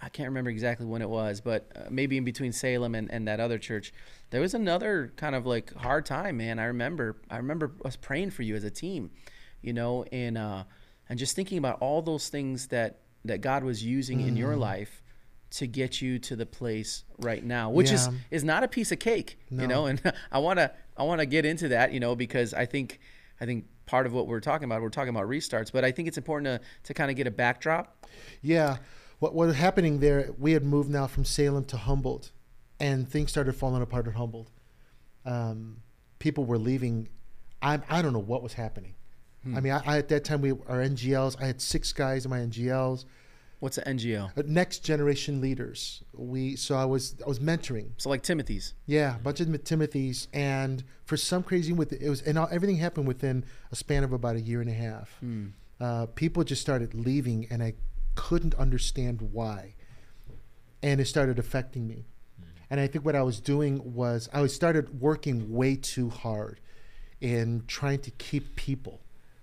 I can't remember exactly when it was, but uh, maybe in between Salem and, and that other church, there was another kind of like hard time, man. I remember, I remember us praying for you as a team, you know, and uh, and just thinking about all those things that that God was using in Mm. your life to get you to the place right now, which is Yeah. is not a piece of cake, you know. And I wanna I wanna get into that, you know, because I think I think part of what we're talking about, we're talking about restarts, but I think it's important to to kind of get a backdrop. Yeah. What, what was happening there, we had moved now from Salem to Humboldt, and things started falling apart at Humboldt. Um, people were leaving. I, I don't know what was happening. I mean, I, I, at that time, we our NGLs, I had six guys in my NGLs, What's an NGL? uh, next generation leaders. We So I was I was mentoring. So like Timothy's. Yeah, a bunch of Timothy's, and for some crazy with it was, and all, everything happened within a span of about a year and a half. Uh, people just started leaving, and I couldn't understand why, and it started affecting me. And I think what I was doing was I started working way too hard in trying to keep people.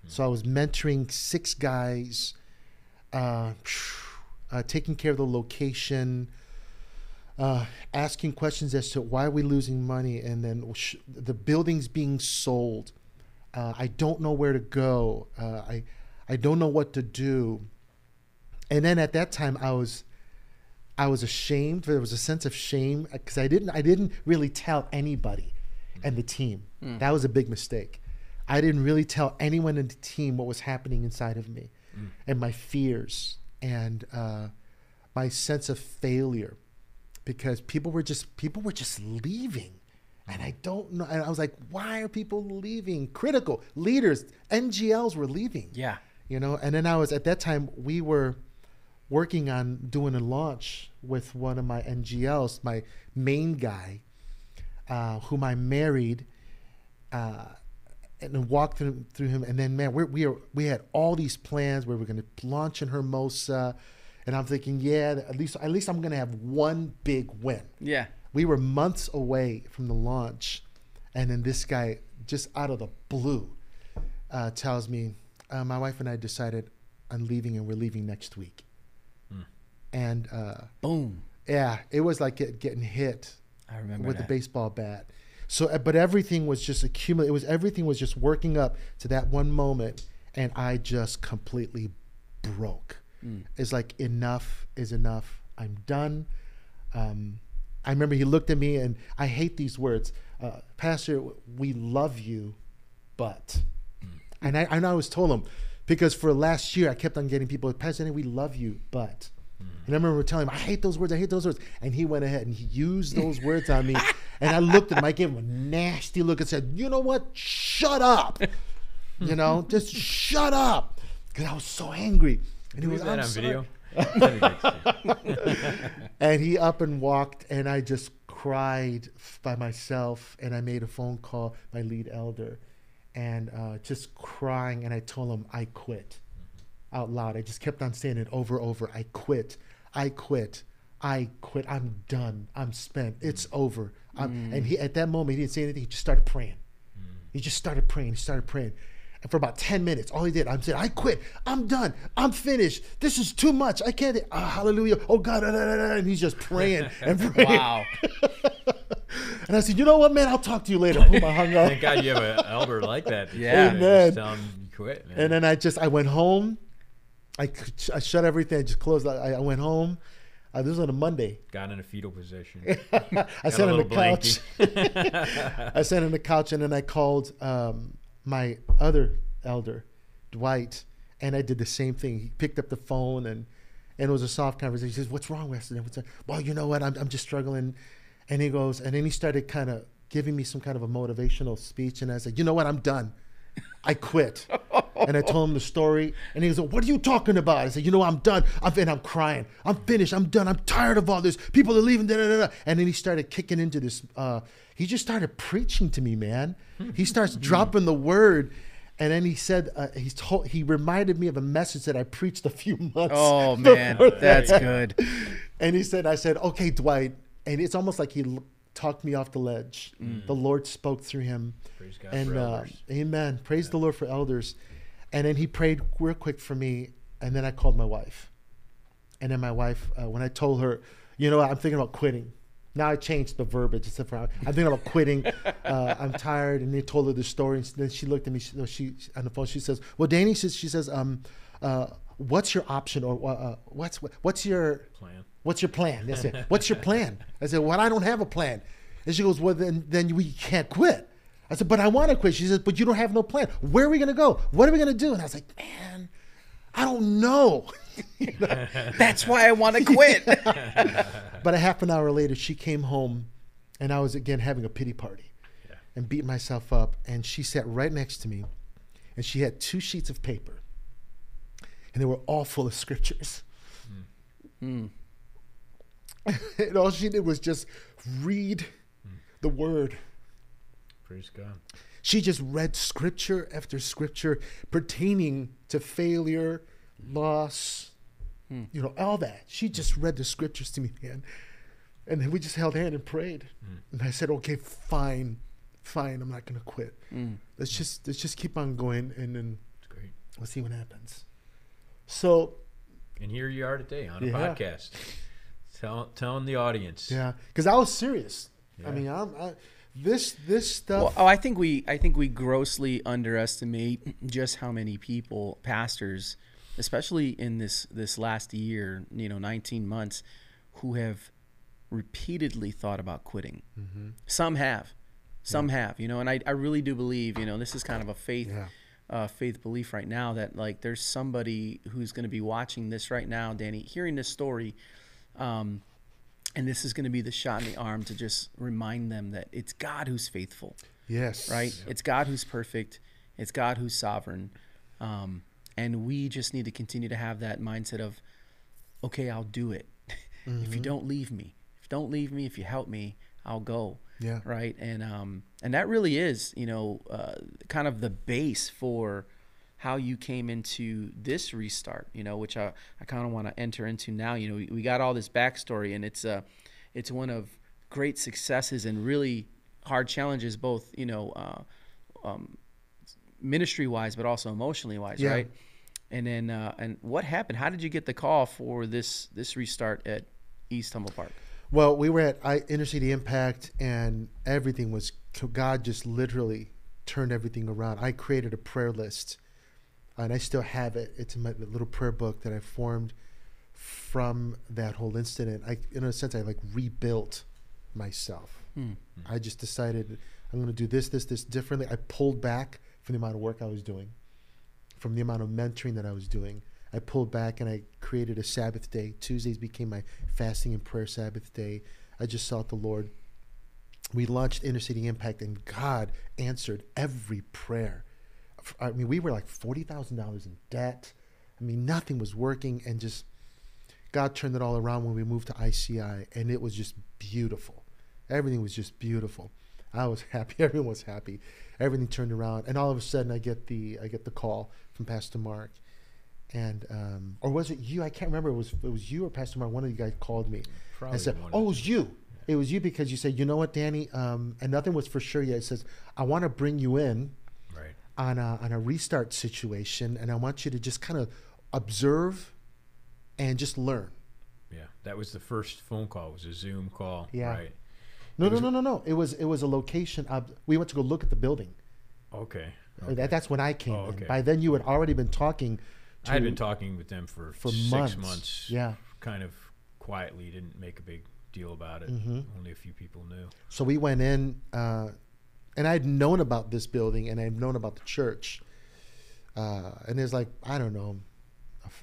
So I was mentoring six guys, uh, uh, taking care of the location, uh, asking questions as to why are we losing money, and then sh- the building's being sold. Uh, I don't know where to go. Uh, I I don't know what to do. And then at that time, I was I was ashamed. There was a sense of shame because I didn't I didn't really tell anybody and the team. That was a big mistake. I didn't really tell anyone in the team what was happening inside of me and my fears and uh, my sense of failure because people were just people were just leaving. And i don't know and i was like why are people leaving? Critical leaders ngls were leaving. Yeah. you know and then i was at that time we were working on doing a launch with one of my ngls my main guy uh, whom i married uh, and then walked through, through him and then man we're, we are, we had all these plans where we're going to launch in hermosa and i'm thinking yeah at least at least i'm going to have one big win Yeah. we were months away from the launch, and then this guy, just out of the blue, uh, tells me, uh, "My wife and I decided on leaving, and we're leaving next week." And uh, Boom. yeah, it was like get, getting hit I remember with that. the baseball bat. So, uh, but everything was just accumulate. It was everything was just working up to that one moment, and I just completely broke. Mm. It's like enough is enough. I'm done. Um, I remember he looked at me, and I hate these words, uh, Pastor. We love you, but, and I, and I always told him because for last year I kept on getting people, Pastor, we love you, but. And I remember telling him, I hate those words, I hate those words. And he went ahead and he used those words on me. And I looked at him, I gave him a nasty look and said, You know what? Shut up. You know, just shut up. Because I was so angry. And he was that "I'm on sorry." video? That'd be great to see. And he up and walked, and I just cried by myself. And I made a phone call, my lead elder, and uh, just crying. And I told him I quit out loud. I just kept on saying it over and over. I quit. I quit. I quit. I'm done. I'm spent. It's over. I'm, And he at that moment he didn't say anything. He just started praying. He just started praying. He started praying. And for about 10 minutes, all he did, I'm saying, I quit. I'm done. I'm finished. This is too much. I can't. Ah, hallelujah. Oh, God. da, da, da, da," And he's just praying and praying. Wow. And I said, you know what, man? I'll talk to you later. Boom, I hung up. Thank God you have an elder like that. Yeah. Amen. Him you quit, man. And then I just, I went home. I, I shut everything. I just closed. I, I went home. Uh, this was on a Monday. Got in a fetal position. I sat on the couch. I sat on the couch and then I called um, my other elder, Dwight, and I did the same thing. He picked up the phone and and it was a soft conversation. He says, "What's wrong, Weston?" What's well, you know what? I'm I'm just struggling. And he goes, and then he started kind of giving me some kind of a motivational speech, and I said, "You know what? I'm done. I quit." and I told him the story, and he goes, "What are you talking about?" I said, "You know, I'm done. I'm and I'm crying. I'm finished. I'm done. I'm tired of all this. People are leaving." Da, da, da. And then he started kicking into this. Uh, he just started preaching to me, man. He starts dropping the word, and then he said, uh, "He told. He reminded me of a message that I preached a few months. Ago. Oh man, that. that's good. And he said, I said, okay, Dwight. And it's almost like he talked me off the ledge. The Lord spoke through him. Praise God and for uh, amen. Praise the Lord for elders. And then he prayed real quick for me. And then I called my wife. And then my wife, uh, when I told her, you know what, I'm thinking about quitting. Now I changed the verbiage. Except for I'm thinking about quitting. Uh, I'm tired. And they told her the story. And then she looked at me. She, she on the phone. She says, "Well, Danny says she says, um, uh, what's your option or uh, what's what's your Plan. What's your plan? They said, What's your plan? I said, Well, I don't have a plan. And she goes, Well, then, then we can't quit. I said, But I want to quit. She says, But you don't have no plan. Where are we going to go? What are we going to do? And I was like, Man, I don't know. You know? That's why I want to quit. But a half an hour later, she came home and I was again having a pity party Yeah. and beating myself up. And she sat right next to me and she had two sheets of paper and they were all full of scriptures. Hmm. Hmm. and all she did was just read the word. Praise God. She just read scripture after scripture pertaining to failure, loss, hmm. you know, all that. She just read the scriptures to me, man. And then we just held hand and prayed. Hmm. And I said, okay, fine, fine, I'm not gonna quit. Hmm. Let's just let's just keep on going and then It's great. let's see what happens. So And here you are today on a Yeah. podcast. Tell, telling the audience. yeah, because I was serious. I mean, I'm I, this this stuff. Well, oh, I think we I think we grossly underestimate just how many people, pastors, especially in this this last year, you know, 19 months, who have repeatedly thought about quitting. Mm-hmm. Some have, some have, you know, and I, I really do believe, you know, this is kind of a faith, Yeah. uh, faith belief right now that like there's somebody who's going to be watching this right now, Danny, hearing this story, um, and this is going to be the shot in the arm to just remind them that it's God who's faithful Yes. right? It's God who's perfect. It's God who's sovereign. Um, and we just need to continue to have that mindset of, okay, I'll do it. if you don't leave me, if you don't leave me, if you help me, I'll go. Yeah. Right. And um, and that really is, you know, uh, kind of the base for how you came into this restart. You know, which I, I kind of want to enter into now. You know, we, we got all this backstory, and it's uh, it's one of great successes and really hard challenges, both you know, uh, um, ministry wise, but also emotionally wise, Yeah. right? And then, uh, and what happened? How did you get the call for this this restart at East Humboldt Park? Well, we were at I, Inner City Impact, and everything was God just literally turned everything around. I created a prayer list, and I still have it. It's in my little prayer book that I formed from that whole incident. I, in a sense, I like rebuilt myself. Hmm. I just decided I'm going to do this, this, this differently. I pulled back from the amount of work I was doing, from the amount of mentoring that I was doing. I pulled back and I created a Sabbath day. Tuesdays became my fasting and prayer Sabbath day. I just sought the Lord. We launched Inner City Impact, and God answered every prayer. I mean, we were like forty thousand dollars in debt. I mean, nothing was working, and just God turned it all around when we moved to ICI, and it was just beautiful. Everything was just beautiful. I was happy. Everyone was happy. Everything turned around, and all of a sudden, I get the I get the call from Pastor Mark, and um, or was it you? I can't remember. It was it was you or Pastor Mark. One of you guys called me Probably and said, "Oh, it was you. It was you because you said, you know what, Danny, um, and nothing was for sure yet. It says, I want to bring you in. On a, on a restart situation, and I want you to just kind of observe and just learn. Yeah. That was the first phone call. It was a Zoom call. Yeah. Right. No, It no, was- no, no, no. It was it was a location. Of, we went to go look at the building. Okay. That, that's when I came Oh, in. By then, you had already been talking. To, I had been talking with them for, for six months. months. Yeah. Kind of quietly. Didn't make a big deal about it. Mm-hmm. Only a few people knew. So we went in, uh, and I'd known about this building, and I'd known about the church. Uh, and it's like I don't know,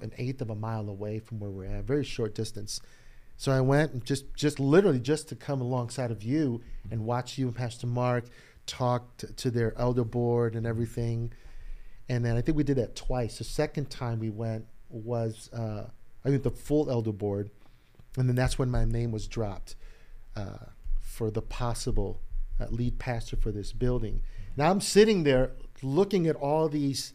an eighth of a mile away from where we're at, very short distance. So I went and just, just literally, just to come alongside of you and watch you and Pastor Mark talk to, to their elder board and everything. And then I think we did that twice. The second time we went was uh, I think the full elder board, and then that's when my name was dropped uh, for the possible uh, lead pastor for this building. Now I'm sitting there looking at all these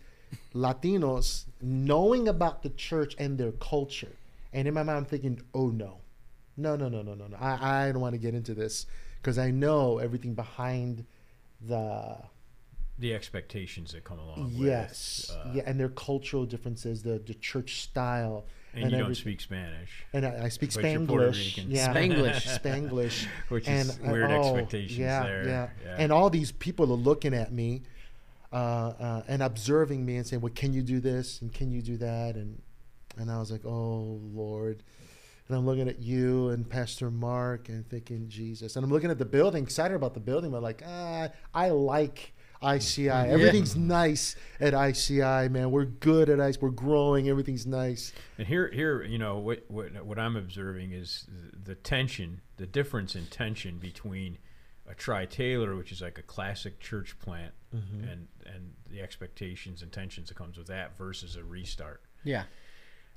Latinos knowing about the church and their culture, and in my mind I'm thinking, oh no, no, no, no, no, no, no. I, I don't want to get into this because I know everything behind the The expectations that come along yes, with. uh, yeah, and their cultural differences, the the church style, And, you don't speak Spanish. And I, I speak But you're Puerto Spanglish. Yeah, Spanglish. Spanglish. Which and is I- weird oh, expectations yeah, there. Yeah. Yeah. And all these people are looking at me uh, uh, and observing me and saying, "Well, can you do this and can you do that?" And and I was like, "Oh Lord." And I'm looking at you and Pastor Mark and thinking, Jesus. And I'm looking at the building, excited about the building, but like, ah, I like ICI. Everything's nice at ICI, man. We're good at ICI. We're growing. Everything's nice. And here, here, you know, what what what I'm observing is the tension, the difference in tension between a Tri Taylor, which is like a classic church plant, Mm-hmm. and and the expectations and tensions that comes with that, versus a restart. Yeah.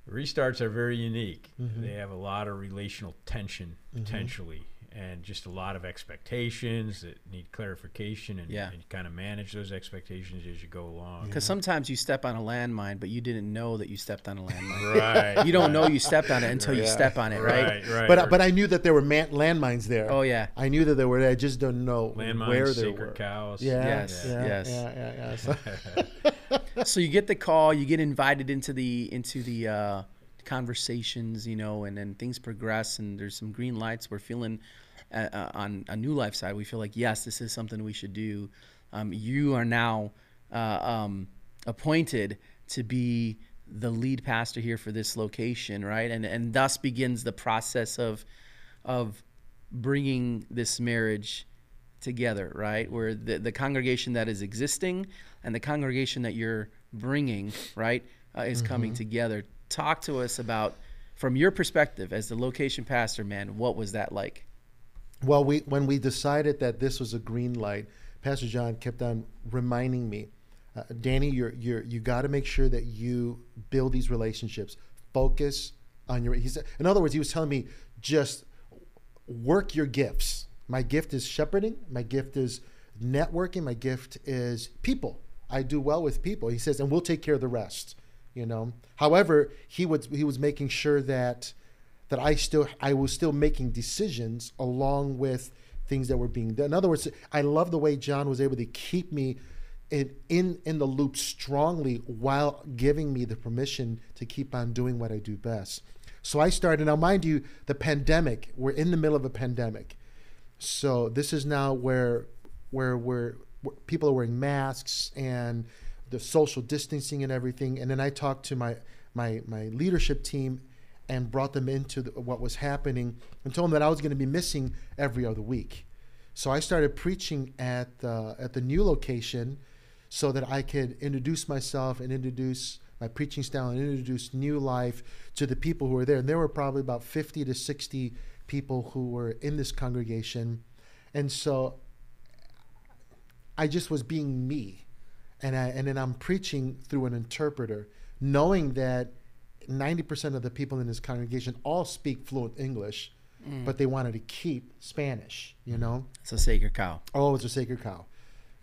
Restarts are very unique. Mm-hmm. They have a lot of relational tension potentially, and just a lot of expectations that need clarification, and, Yeah. and kind of manage those expectations as you go along. Because sometimes you step on a landmine, but you didn't know that you stepped on a landmine. Right. you don't know you stepped on it until you step on it, right? right, right. But but I knew that there were man- landmines there. Oh yeah. I knew that they were there. I just don't know landmines, where they sacred were. cows. Yeah, Yes, yeah, yes. yeah, yeah, yeah. So, so you get the call, you get invited into the into the uh, conversations, you know, and then things progress, and there's some green lights. We're feeling uh, on a new life side. We feel like yes, this is something we should do. Um, you are now uh, um, appointed to be the lead pastor here for this location, right? And and thus begins the process of of bringing this marriage together, right? Where the the congregation that is existing and the congregation that you're bringing, right, uh, is coming together. Talk to us about from your perspective as the location pastor, man. What was that like? Well, we when we decided that this was a green light, Pastor John kept on reminding me, uh, Danny, you're you're you got to make sure that you build these relationships. Focus on your. He said, in other words, he was telling me just work your gifts. My gift is shepherding. My gift is networking. My gift is people. I do well with people. He says, and we'll take care of the rest. You know. However, he was he was making sure that that I still I was still making decisions along with things that were being done. In other words, I love the way John was able to keep me in in in the loop strongly while giving me the permission to keep on doing what I do best. So I started now mind you, the pandemic, we're in the middle of a pandemic. So this is now where where we're where people are wearing masks and the social distancing and everything. And then I talked to my my my leadership team and brought them into the, what was happening and told them that I was going to be missing every other week. So I started preaching at the, at the new location so that I could introduce myself and introduce my preaching style and introduce new life to the people who were there. And there were probably about 50 to 60 people who were in this congregation. And so I just was being me. And, I, and then I'm preaching through an interpreter, knowing that 90% of the people in this congregation all speak fluent English, but they wanted to keep Spanish, you know? It's a sacred cow. Oh, it's a sacred cow.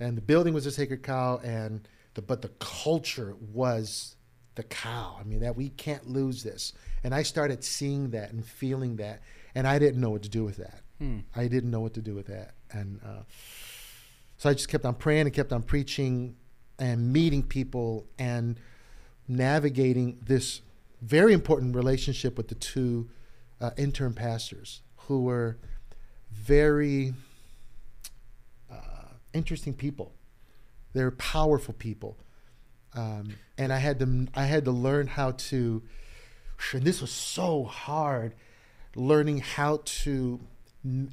And the building was a sacred cow, and the, but the culture was the cow. I mean, that we can't lose this. And I started seeing that and feeling that, and I didn't know what to do with that. I didn't know what to do with that. And uh, so I just kept on praying and kept on preaching and meeting people and navigating this very important relationship with the two uh, intern pastors who were very uh, interesting people. They're powerful people, um, and I had to I had to learn how to. And this was so hard, learning how to m-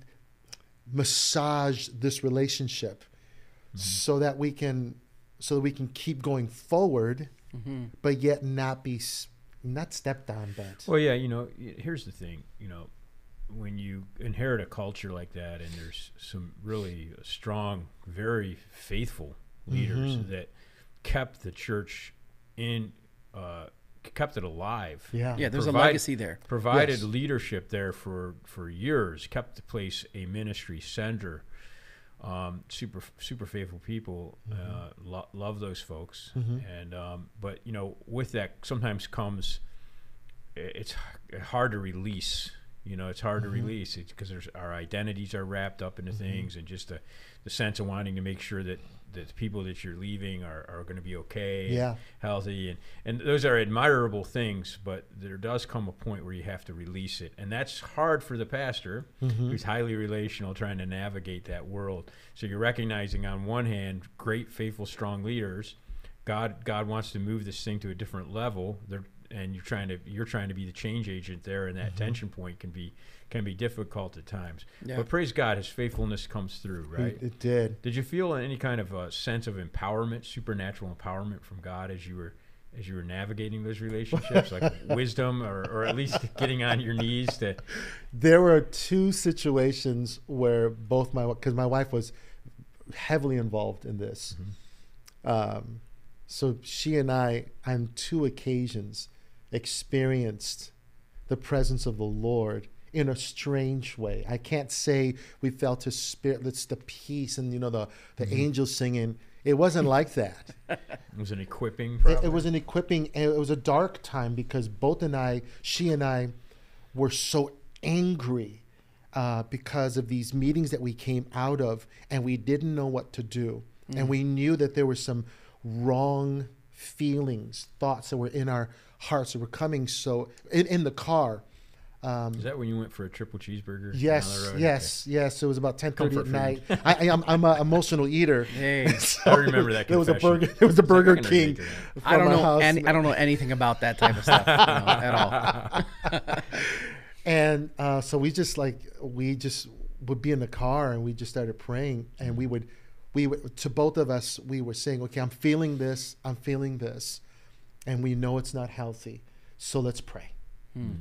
massage this relationship, so that we can so that we can keep going forward, but yet not be not stepped on. But Well, yeah, you know, here's the thing, you know, when you inherit a culture like that, and there's some really strong, very faithful leaders Mhm. that kept the church in, uh, kept it alive. yeah, Yeah, there's a legacy there. provided Yes. leadership there for for years, kept the place a ministry center. Um, super super faithful people, uh, lo- love those folks, Mhm. and um, but you know with that sometimes comes it's hard to release. You know, it's hard Mm-hmm. to release because there's our identities are wrapped up into things, and just the, the sense of wanting to make sure that the people that you're leaving are, are going to be okay, and Yeah. healthy, and and those are admirable things. But there does come a point where you have to release it, and that's hard for the pastor Mm-hmm. who's highly relational, trying to navigate that world. So you're recognizing on one hand, great, faithful, strong leaders. God, God wants to move this thing to a different level. They're, and you're trying to you're trying to be the change agent there, and that tension point can be can be difficult at times. Yeah. But praise God, His faithfulness comes through, right? it, it did. Did you feel any kind of a sense of empowerment, supernatural empowerment from God as you were as you were navigating those relationships, like wisdom, or, or at least getting on your knees to There were two situations where both my because my wife was heavily involved in this. Um, so she and I, on two occasions, experienced the presence of the Lord in a strange way. I can't say we felt His Spirit. It's the peace and you know the the angels singing. It wasn't like that. it was an equipping. It, it was an equipping. It was a dark time because both and I, she and I, were so angry uh, because of these meetings that we came out of, and we didn't know what to do, and we knew that there were some wrong feelings, thoughts that were in our hearts that were coming. So in, in the car, Um, Is that when you went for a triple cheeseburger? down yes, the road? yes, yes. It was about ten thirty at night. food. I, I, am I'm an emotional eater. Hey, I remember that. It was a burger. It was a was like, Burger King. relate. I don't from know house. any, I don't know anything about that type of stuff you know, at all. and uh, so we just like we just would be in the car and we just started praying and we would we would to both of us we were saying okay i'm feeling this i'm feeling this and we know it's not healthy so let's pray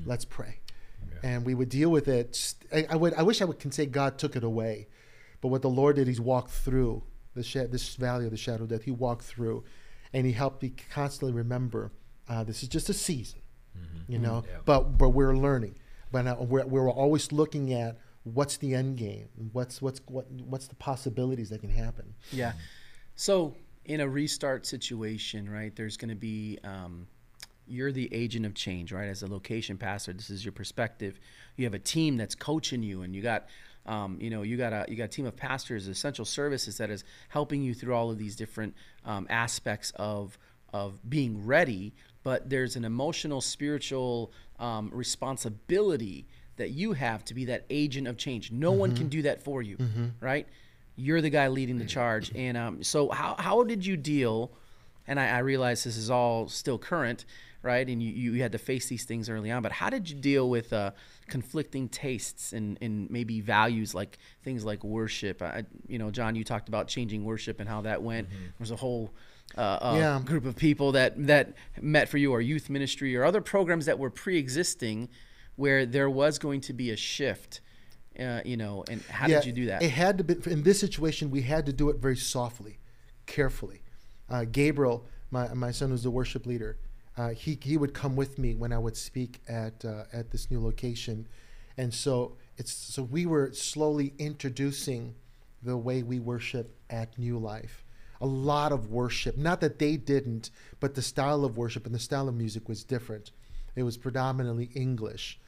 let's pray Yeah. and we would deal with it. I, I would i wish i would can say god took it away. But what the lord did he's walked through the sha- this valley of the shadow of death. He walked through and he helped me constantly remember uh, this is just a season you know? Yeah. but but we're learning. But uh, we're, we're always looking at what's the end game what's what's what what's the possibilities that can happen. Yeah. So in a restart situation, right, there's going to be, um, you're the agent of change, right? As a location pastor, this is your perspective. You have a team that's coaching you, and you got, um, you know, you got a you got a team of pastors, essential services that is helping you through all of these different um, aspects of of being ready. But there's an emotional, spiritual um, responsibility that you have to be that agent of change. No one can do that for you, right? You're the guy leading the charge. And um, so, how, how did you deal? And I, I realize this is all still current, right? And you, you had to face these things early on, but how did you deal with uh, conflicting tastes and, and maybe values like things like worship? I, you know, John, you talked about changing worship and how that went. There was a whole uh, uh, Yeah. group of people that that met for you, or youth ministry, or other programs that were pre-existing, where there was going to be a shift. Uh, you know, and how did you do that? It had to be in this situation. We had to do it very softly, carefully. Uh, Gabriel, my my son, was the worship leader. Uh, he he would come with me when I would speak at uh, at this new location, and so it's so we were slowly introducing the way we worship at New Life. A lot of worship, not that they didn't, but the style of worship and the style of music was different. It was predominantly English,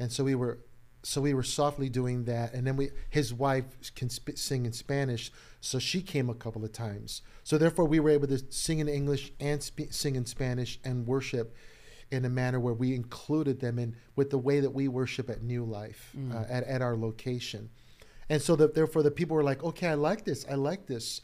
and so we were so we were softly doing that and then we his wife can sp- sing in spanish so she came a couple of times. So therefore we were able to sing in english and sp- sing in spanish and worship in a manner where we included them in with the way that we worship at new life uh, at, at our location. And so that therefore the people were like okay i like this i like this.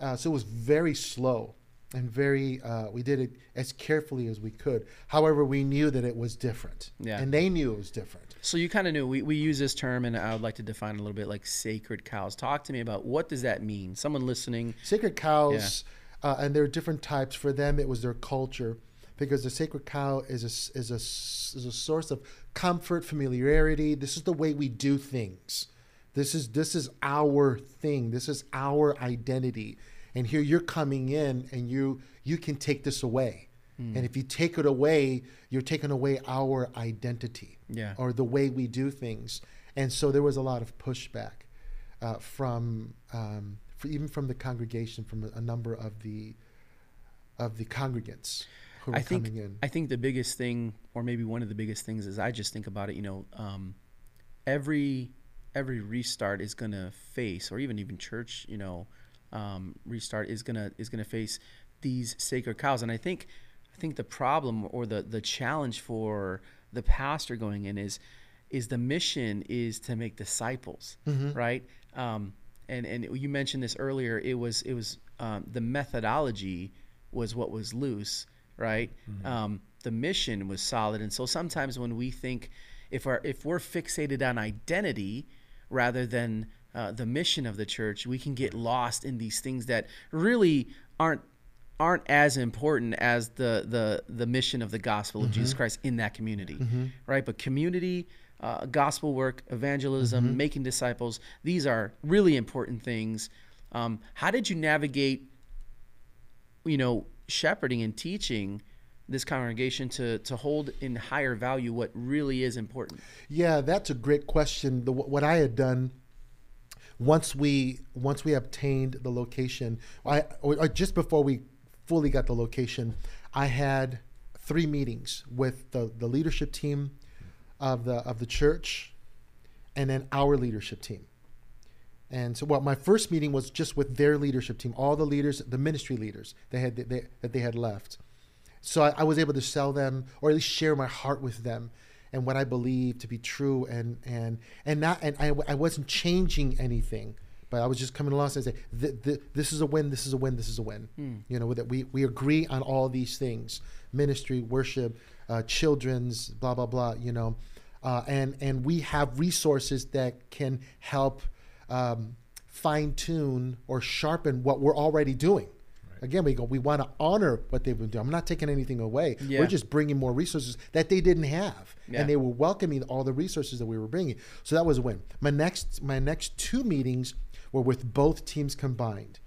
Uh, so it was very slow and very uh, we did it as carefully as we could. However we knew that it was different. Yeah. and they knew it was different So you kind of knew we, we use this term, and I would like to define a little bit like sacred cows. Talk to me about what does that mean? Someone listening, sacred cows uh, and there are different types. For them it was their culture because the sacred cow is a, is a is a source of comfort familiarity. This is the way we do things. This is this is our thing. This is our identity. And here you're coming in and you you can take this away and if you take it away you're taking away our identity Yeah. or the way we do things and so there was a lot of pushback uh, from um, even from the congregation, from a, number of the of the congregants who were I think coming in. I think the biggest thing, or maybe one of the biggest things, is I just think about it. You know, um, every every restart is gonna face, or even even church, you know, um, restart is gonna is gonna face these sacred cows. And I think I think the problem or the the challenge for the pastor going in is is the mission is to make disciples, right? Um, and and you mentioned this earlier. It was it was um, the methodology was what was loose, right? Um, the mission was solid, and so sometimes when we think if our if we're fixated on identity rather than uh, the mission of the church, we can get lost in these things that really aren't aren't as important as the the the mission of the gospel of Jesus Christ in that community, right? But community, uh, gospel work, evangelism, making disciples, these are really important things. Um, how did you navigate, you know, shepherding and teaching this congregation to to hold in higher value what really is important? Yeah, that's a great question. The, what I had done once we once we obtained the location, I or or just before we fully got the location, I had three meetings with the, the leadership team of the of the church, and then our leadership team. And so, well, my first meeting was just with their leadership team, all the leaders, the ministry leaders they had they, that they had left. So I, I was able to sell them, or at least share my heart with them, and what I believe to be true and and and not and I, I wasn't changing anything but I was just coming along and say th- th- this is a win this is a win this is a win you know that we we agree on all these things ministry worship uh, children's blah blah blah you know uh, and and we have resources that can help um, fine tune or sharpen what we're already doing Again, we go. We want to honor what they've been doing. I'm not taking anything away. Yeah. We're just bringing more resources that they didn't have, Yeah. and they were welcoming all the resources that we were bringing. So that was a win. My next, my next two meetings were with both teams combined,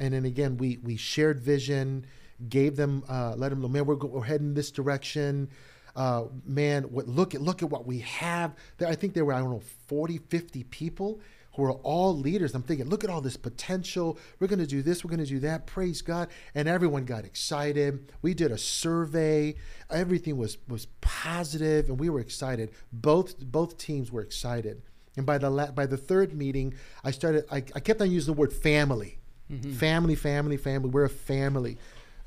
and then again, we we shared vision, gave them, uh, let them know, man, we're, go- we're heading this direction. Uh, man, what, look at look at what we have. There, I think there were I don't know 40, 50 people who are all leaders. I'm thinking, look at all this potential. We're going to do this. We're going to do that. Praise God! And everyone got excited. We did a survey. Everything was was positive, and we were excited. Both both teams were excited. And by the la- by the third meeting, I started. I, I kept on using the word family, family, family, family. We're a family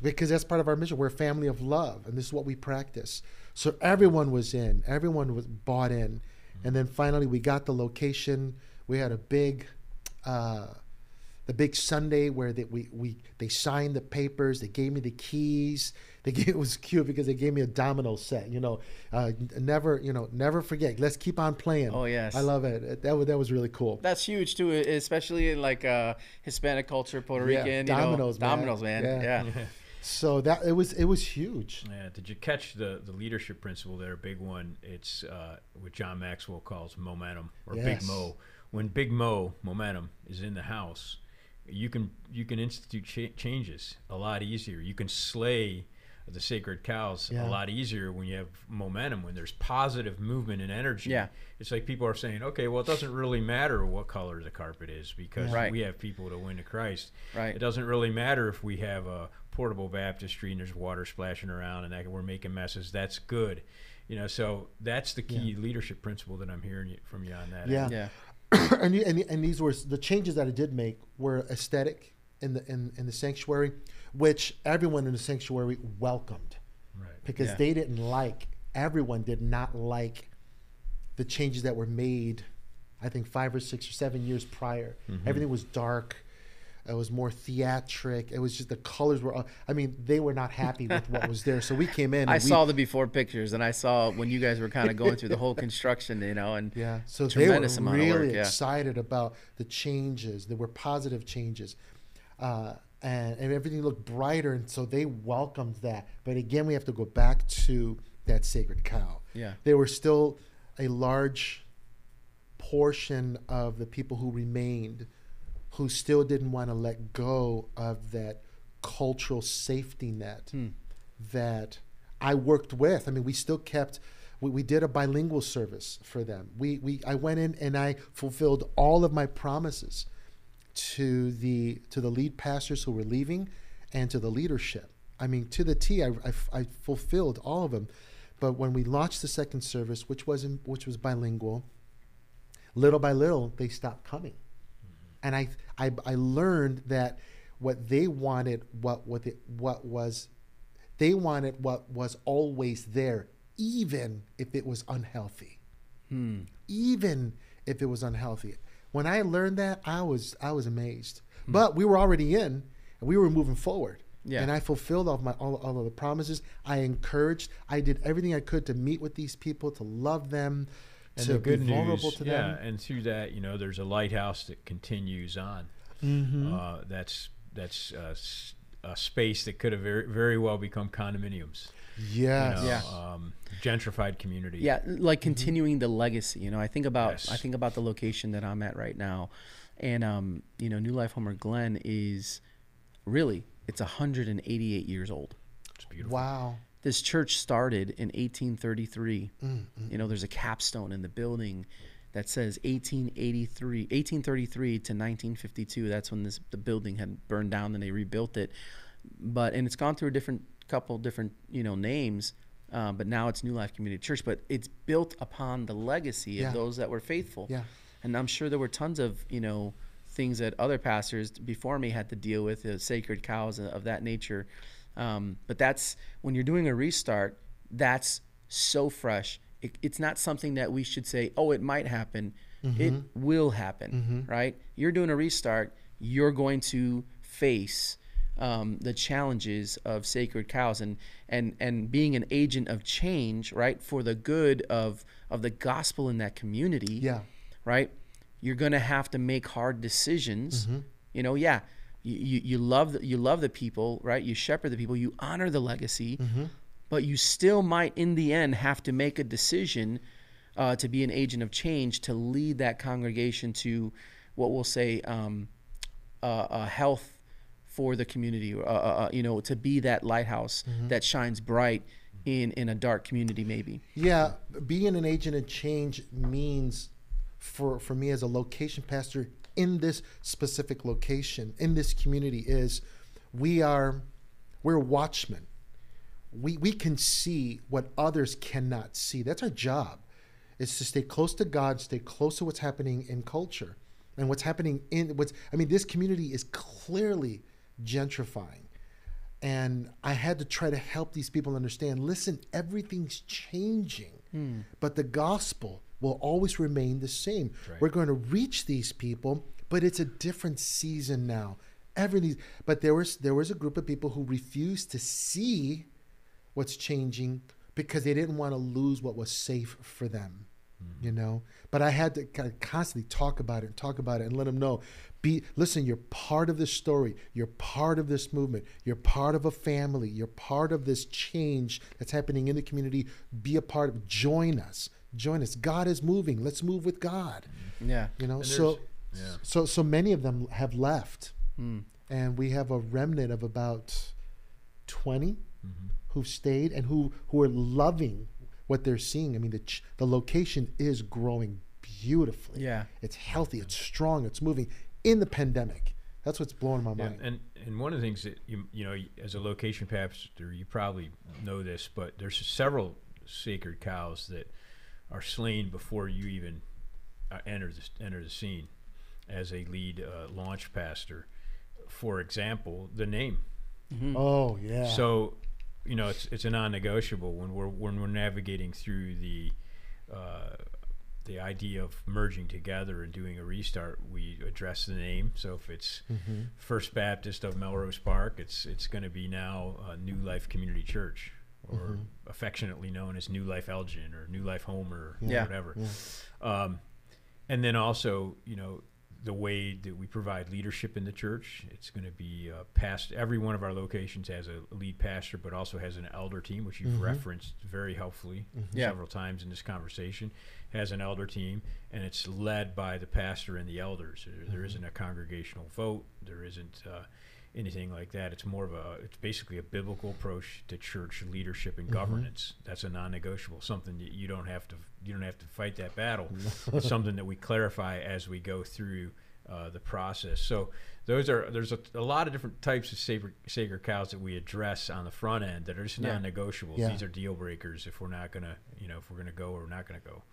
because that's part of our mission. We're a family of love, and this is what we practice. So everyone was in. Everyone was bought in, and then finally we got the location. We had a big, uh, the big Sunday where they, we we they signed the papers. They gave me the keys. They gave, it was cute because they gave me a domino set. You know, uh, never you know never forget. Let's keep on playing. Oh, yes. I love it. That was that was really cool. That's huge too, especially in like uh, Hispanic culture, Puerto Yeah, Rican. dominoes, you man. dominoes, man. Yeah. Yeah. So that it was it was huge. Yeah, did you catch the, the leadership principle there? A big one. It's uh, what John Maxwell calls momentum or Big Yes. Mo. When Big Mo momentum is in the house, you can you can institute cha- changes a lot easier. You can slay the sacred cows Yeah. a lot easier when you have momentum. When there's positive movement and energy. Yeah. It's like people are saying, okay, well, it doesn't really matter what color the carpet is because Right. we have people to win to Christ. Right. It doesn't really matter if we have a portable baptistry and there's water splashing around and that we're making messes. That's good. You know, so that's the key leadership principle that I'm hearing from you on that. Yeah. Yeah. and, you- and and these were the changes that I did make were aesthetic in the in, in the sanctuary, which everyone in the sanctuary welcomed Right. because Yeah. they didn't like everyone did not like the changes that were made. I think five or six or seven years prior, Mm-hmm. everything was dark. It was more theatric. It was just the colors were. I mean, they were not happy with what was there. So we came in. And I we, saw the before pictures, and I saw when you guys were kind of going through the whole construction, you know, and Yeah, so they Tremendous were amount of work, really yeah. excited about the changes. There were positive changes, uh, and, and everything looked brighter, and so they welcomed that. But again, we have to go back to that sacred cow. Yeah. they were still a large portion of the people who remained who still didn't want to let go of that cultural safety net Hmm. that I worked with. I mean, we still kept. We, we did a bilingual service for them. We, we I went in and I fulfilled all of my promises to the to the lead pastors who were leaving and to the leadership. I mean, to the T, I, I, I fulfilled all of them. But when we launched the second service, which was in, which was bilingual, little by little they stopped coming, and I, I I learned that what they wanted, what what it, what was, they wanted what was always there, even if it was unhealthy hmm. even if it was unhealthy. When I learned that, I was I was amazed. But we were already in, and we were moving forward. Yeah. And I fulfilled all of my all, all of the promises. I encouraged. I did everything I could to meet with these people, to love them, And to good be vulnerable news, to yeah, them. and through that, you know, there's a lighthouse that continues on. Mm-hmm. Uh, that's that's uh, s- a space that could have very very well become condominiums. you know, Yeah. Um, gentrified community. Yeah, like continuing the legacy. You know, I think about Yes. I think about the location that I'm at right now, and um, you know, New Life Homer Glen is really it's 188 years old. it's beautiful. Wow. This church started in 1833. Mm, You know, there's a capstone in the building that says 1883, 1833 to 1952. That's when this the building had burned down and they rebuilt it. But and it's gone through a different couple different you know names. Uh, but now it's New Life Community Church. But it's built upon the legacy Yeah. of those that were faithful. Yeah. And I'm sure there were tons of you know things that other pastors before me had to deal with, uh, sacred cows of that nature. Um, but that's when you're doing a restart. That's so fresh. it, it's not something that we should say, oh, it might happen. It will happen, right? You're doing a restart. You're going to face um, the challenges of sacred cows and and and being an agent of change, right, for the good of of the gospel in that community. Yeah. Right. You're gonna have to make hard decisions. You know, yeah. You, you, you love the, you love the people, right? You shepherd the people. You honor the legacy, but you still might, in the end, have to make a decision uh, to be an agent of change to lead that congregation to what we'll say um, uh, uh, health for the community. Uh, uh, you know, to be that lighthouse that shines bright in in a dark community, maybe. Yeah, being an agent of change means for for me as a location pastor in this specific location in this community is we are we're watchmen. We we can see what others cannot see. That's our job. Is to stay close to God, stay close to what's happening in culture and what's happening in what's I mean this community is clearly gentrifying. And I had to try to help these people understand listen, everything's changing, hmm. but the gospel will always remain the same. right. We're going to reach these people, but it's a different season now. Everything, but there was there was a group of people who refused to see what's changing because they didn't want to lose what was safe for them mm-hmm. you know? But i had to kind of constantly talk about it and talk about it and let them know be listen you're part of this story. You're part of this movement. You're part of a family. You're part of this change that's happening in the community. Be a part of join us join us. God is moving. Let's move with god. Yeah. you know so yeah. so so many of them have left. Hmm. And we have a remnant of about 20 mm-hmm. who've stayed and who who are loving what they're seeing. I mean the ch- the location is growing beautifully. Yeah. it's healthy. It's strong. It's moving. In the pandemic that's what's blowing my mind. And, and and one of the things that you you know as a location pastor you probably know this, but there's several sacred cows that are slain before you even uh, enter the enter the scene as a lead uh, launch pastor. For example, the name. oh yeah So, you know, it's it's a non-negotiable when we're when we're navigating through the uh, the idea of merging together and doing a restart. We address the name. So if it's First Baptist of Melrose Park, it's it's going to be now uh, New Life Community Church, or affectionately known as New Life Elgin or New Life Homer, or Yeah. whatever. Um, and then also, you know, the way that we provide leadership in the church. It's going to be uh, past. Every one of our locations has a lead pastor, but also has an elder team, which you've referenced very helpfully Yeah. several times in this conversation. Has an elder team, and it's led by the pastor and the elders. There, there isn't a congregational vote. There isn't. Uh, anything like that. It's more of a it's basically a biblical approach to church leadership and governance. That's a non-negotiable something that you don't have to you don't have to fight that battle. It's something that we clarify as we go through uh, the process. So those are there's a, a lot of different types of sacred, sacred cows that we address on the front end that are just Yeah. non-negotiables. Yeah. these are deal breakers if we're not gonna you know if we're gonna go or not gonna go.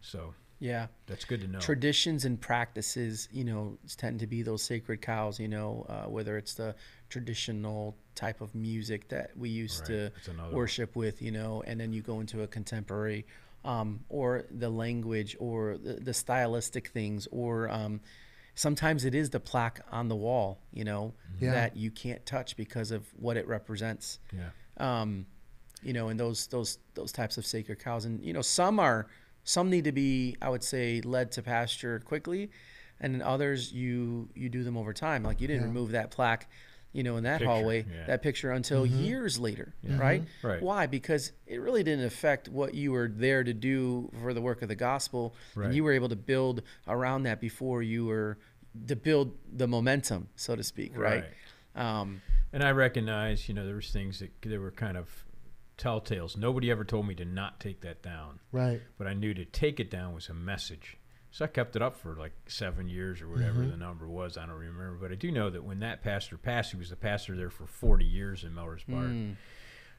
So Yeah. that's good to know traditions and practices, you know, tend to be those sacred cows. You know, uh, whether it's the traditional type of music that we used Right, to that's another one. worship with, you know, and then you go into a contemporary, um, or the language, or the, the stylistic things, or um, sometimes it is the plaque on the wall, you know, Yeah. that you can't touch because of what it represents yeah um, you know, and those those those types of sacred cows, and you know, some are some need to be, I would say, led to pasture quickly, and then others you you do them over time. Like you didn't Yeah. remove that plaque, you know, in that Picture, hallway, yeah. that picture until years later, right? Right. Why? Because it really didn't affect what you were there to do for the work of the gospel, Right. and you were able to build around that before you were to build the momentum, so to speak, right? Um, And I recognize, you know, there was things that there were kind of telltales. Nobody ever told me to not take that down, right but I knew to take it down was a message. So I kept it up for like seven years or whatever mm-hmm. the number was. I don't remember, but I do know that when that pastor passed, he was the pastor there for 40 years in Melrose Park. Mm.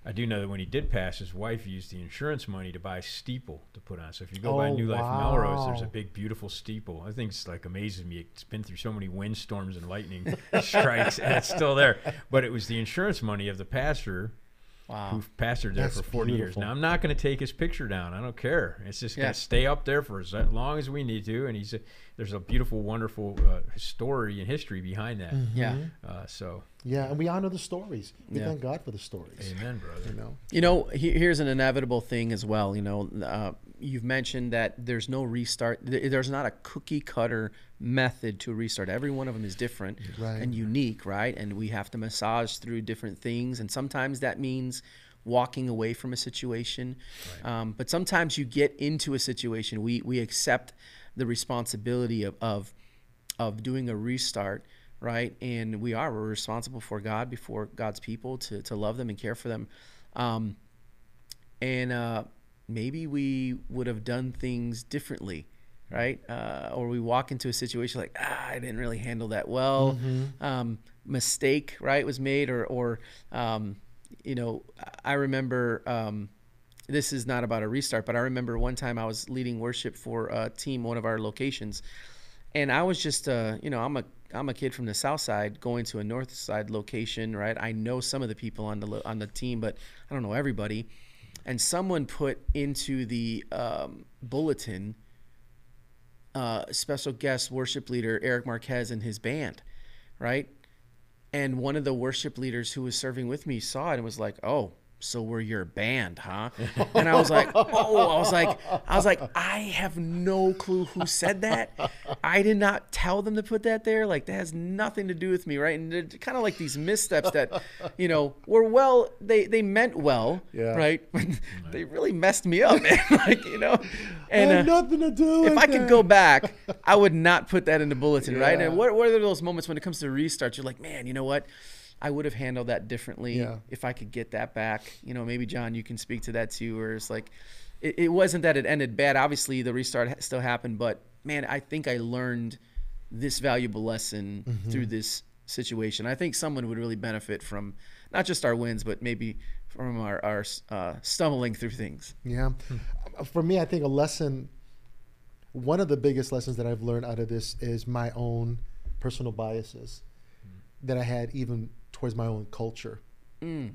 I do know that when he did pass, his wife used the insurance money to buy a steeple to put on. So if you go by Oh, New Life Melrose, there's a big, beautiful steeple. I think it's like amazes me. It's been through so many windstorms and lightning strikes, and it's still there. But it was the insurance money of the pastor Wow. who pastored there That's for 40 years. Now, I'm not going to take his picture down. I don't care. It's just going to stay up there for as long as we need to. And he's a, there's a beautiful, wonderful uh, story and history behind that. Yeah. Uh, so, Yeah, and we honor the stories. We Yeah. thank God for the stories. amen, brother. You know, You know, he, here's an inevitable thing as well. You know, uh, you've mentioned that there's no restart. There's not a cookie cutter method to restart. Every one of them is different Right. and unique, right? And we have to massage through different things. And sometimes that means walking away from a situation. Um, but sometimes you get into a situation. We we accept the responsibility of of, of doing a restart. Right, and we are we're responsible for God before God's people to, to love them and care for them. Um, and uh, maybe we would have done things differently, right? Uh, or we walk into a situation like, ah, I didn't really handle that well. Um, mistake, right, was made, or or um, you know, I remember. Um, this is not about a restart, but I remember one time I was leading worship for a team, one of our locations, and I was just, uh, you know, I'm a I'm a kid from the south side going to a north side location, right? I know some of the people on the lo- on the team, but I don't know everybody. And someone put into the um, bulletin uh, special guest worship leader Eric Marquez and his band, right? And one of the worship leaders who was serving with me saw it and was like, "Oh, so we're your band, huh?" And I was like, "Oh," I was like, I was like, I have no clue who said that. I did not tell them to put that there. Like that has nothing to do with me, right? And they're kind of like these missteps that, you know, were well. They they meant well, Yeah. right? They really messed me up, man. like you know, and uh, nothing to do if I could go back, I would not put that in the bulletin, right? And what, what are those moments when it comes to restarts? You're like, man, you know what? I would have handled that differently Yeah. if I could get that back. You know, maybe John, you can speak to that too. or it's like, it, it wasn't that it ended bad. Obviously, the restart still happened, but man, I think I learned this valuable lesson Mm-hmm. through this situation. I think someone would really benefit from not just our wins, but maybe from our, our uh, stumbling through things. Yeah. For me, I think a lesson, one of the biggest lessons that I've learned out of this is my own personal biases that I had even towards my own culture. Mm.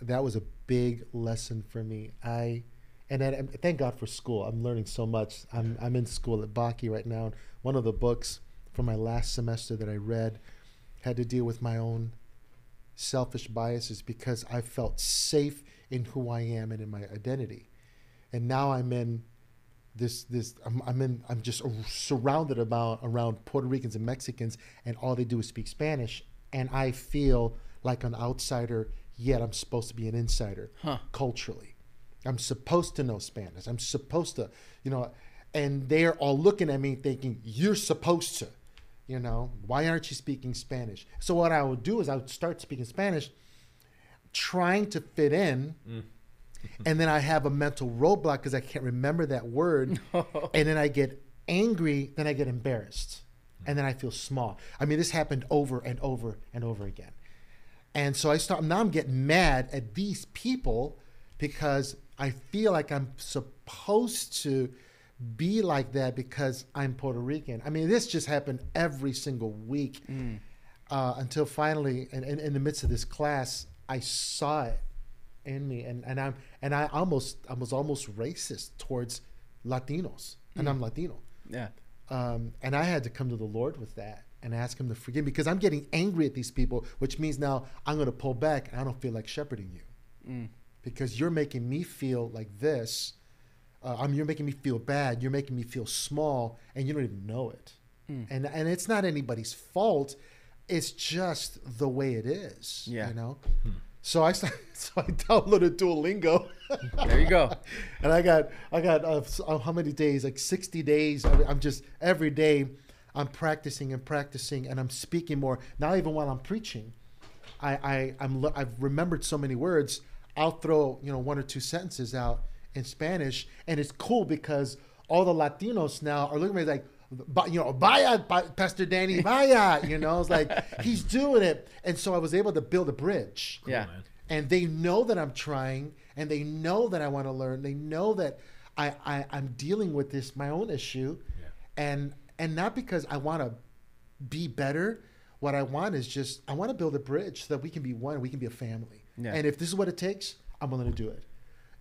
That was a big lesson for me. I, and I, and thank God for school. I'm learning so much. I'm, I'm in school at Bakke right now. One of the books from my last semester that I read had to deal with my own selfish biases because I felt safe in who I am and in my identity. And now I'm in this this I'm, I'm in I'm just surrounded about around Puerto Ricans and Mexicans and all they do is speak Spanish and I feel like an outsider yet I'm supposed to be an insider Huh. culturally. I'm supposed to know Spanish. I'm supposed to, you know, and they're all looking at me thinking you're supposed to, you know, why aren't you speaking Spanish? So what I would do is I would start speaking Spanish trying to fit in mm. and then I have a mental roadblock because I can't remember that word, and then I get angry, then I get embarrassed, and then I feel small. I mean, this happened over and over and over again, and so I start now. I'm getting mad at these people because I feel like I'm supposed to be like that because I'm Puerto Rican. I mean, this just happened every single week uh, until finally, in, in, in the midst of this class, I saw it in me, and, and I'm and I almost I was almost racist towards Latinos, and I'm Latino, Yeah. Um, and I had to come to the Lord with that and ask Him to forgive me because I'm getting angry at these people, which means now I'm going to pull back, and I don't feel like shepherding you because you're making me feel like this. Uh, I mean, you're making me feel bad. You're making me feel small, and you don't even know it. And and it's not anybody's fault. It's just the way it is. Yeah. You know. So I so I downloaded Duolingo. There you go. and I got I got uh, uh, how many days? Like sixty days. I- I'm just every day. I'm practicing and practicing, and I'm speaking more now. Even while I'm preaching, I, I I'm I've remembered so many words. I'll throw you know one or two sentences out in Spanish, and it's cool because all the Latinos now are looking at me like. "Ba- You know, vaya, Pastor Danny, vaya. You know, it's like he's doing it, and so I was able to build a bridge Yeah. man. and they know that I'm trying, and they know that I want to learn. They know that I, I I'm dealing with this my own issue, Yeah. and and not because I want to be better. What I want is just I want to build a bridge so that we can be one. We can be a family. Yeah. And if this is what it takes, I'm willing to do it.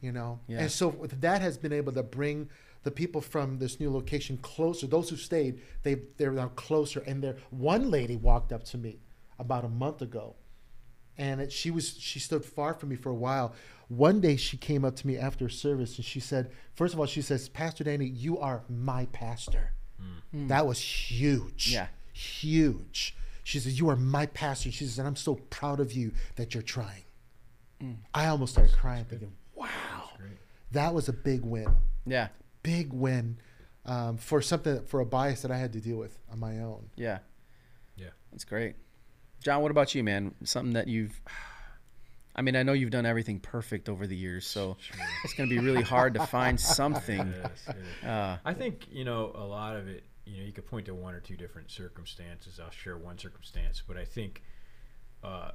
You know, Yeah. and so that has been able to bring the people from this new location closer. Those who stayed, they they're now closer. And there, one lady walked up to me about a month ago, and it, she was she stood far from me for a while. One day she came up to me after service and she said, first of all, she says, Pastor Danny, you are my pastor. Hmm. That was huge. Yeah. Huge. She says, You are my pastor. She says, and I'm so proud of you that you're trying. Hmm. I almost started crying, thinking, Wow. That was a big win. Yeah. Big win um, for something for a bias that I had to deal with on my own. Yeah. Yeah. That's great. John, what about you, man? Something that you've I mean, I know you've done everything perfect over the years, so it's going to be really hard to find something. Yes, it is. Uh, I think you know a lot of it. You know, you could point to one or two different circumstances. I'll share one circumstance, but I think uh,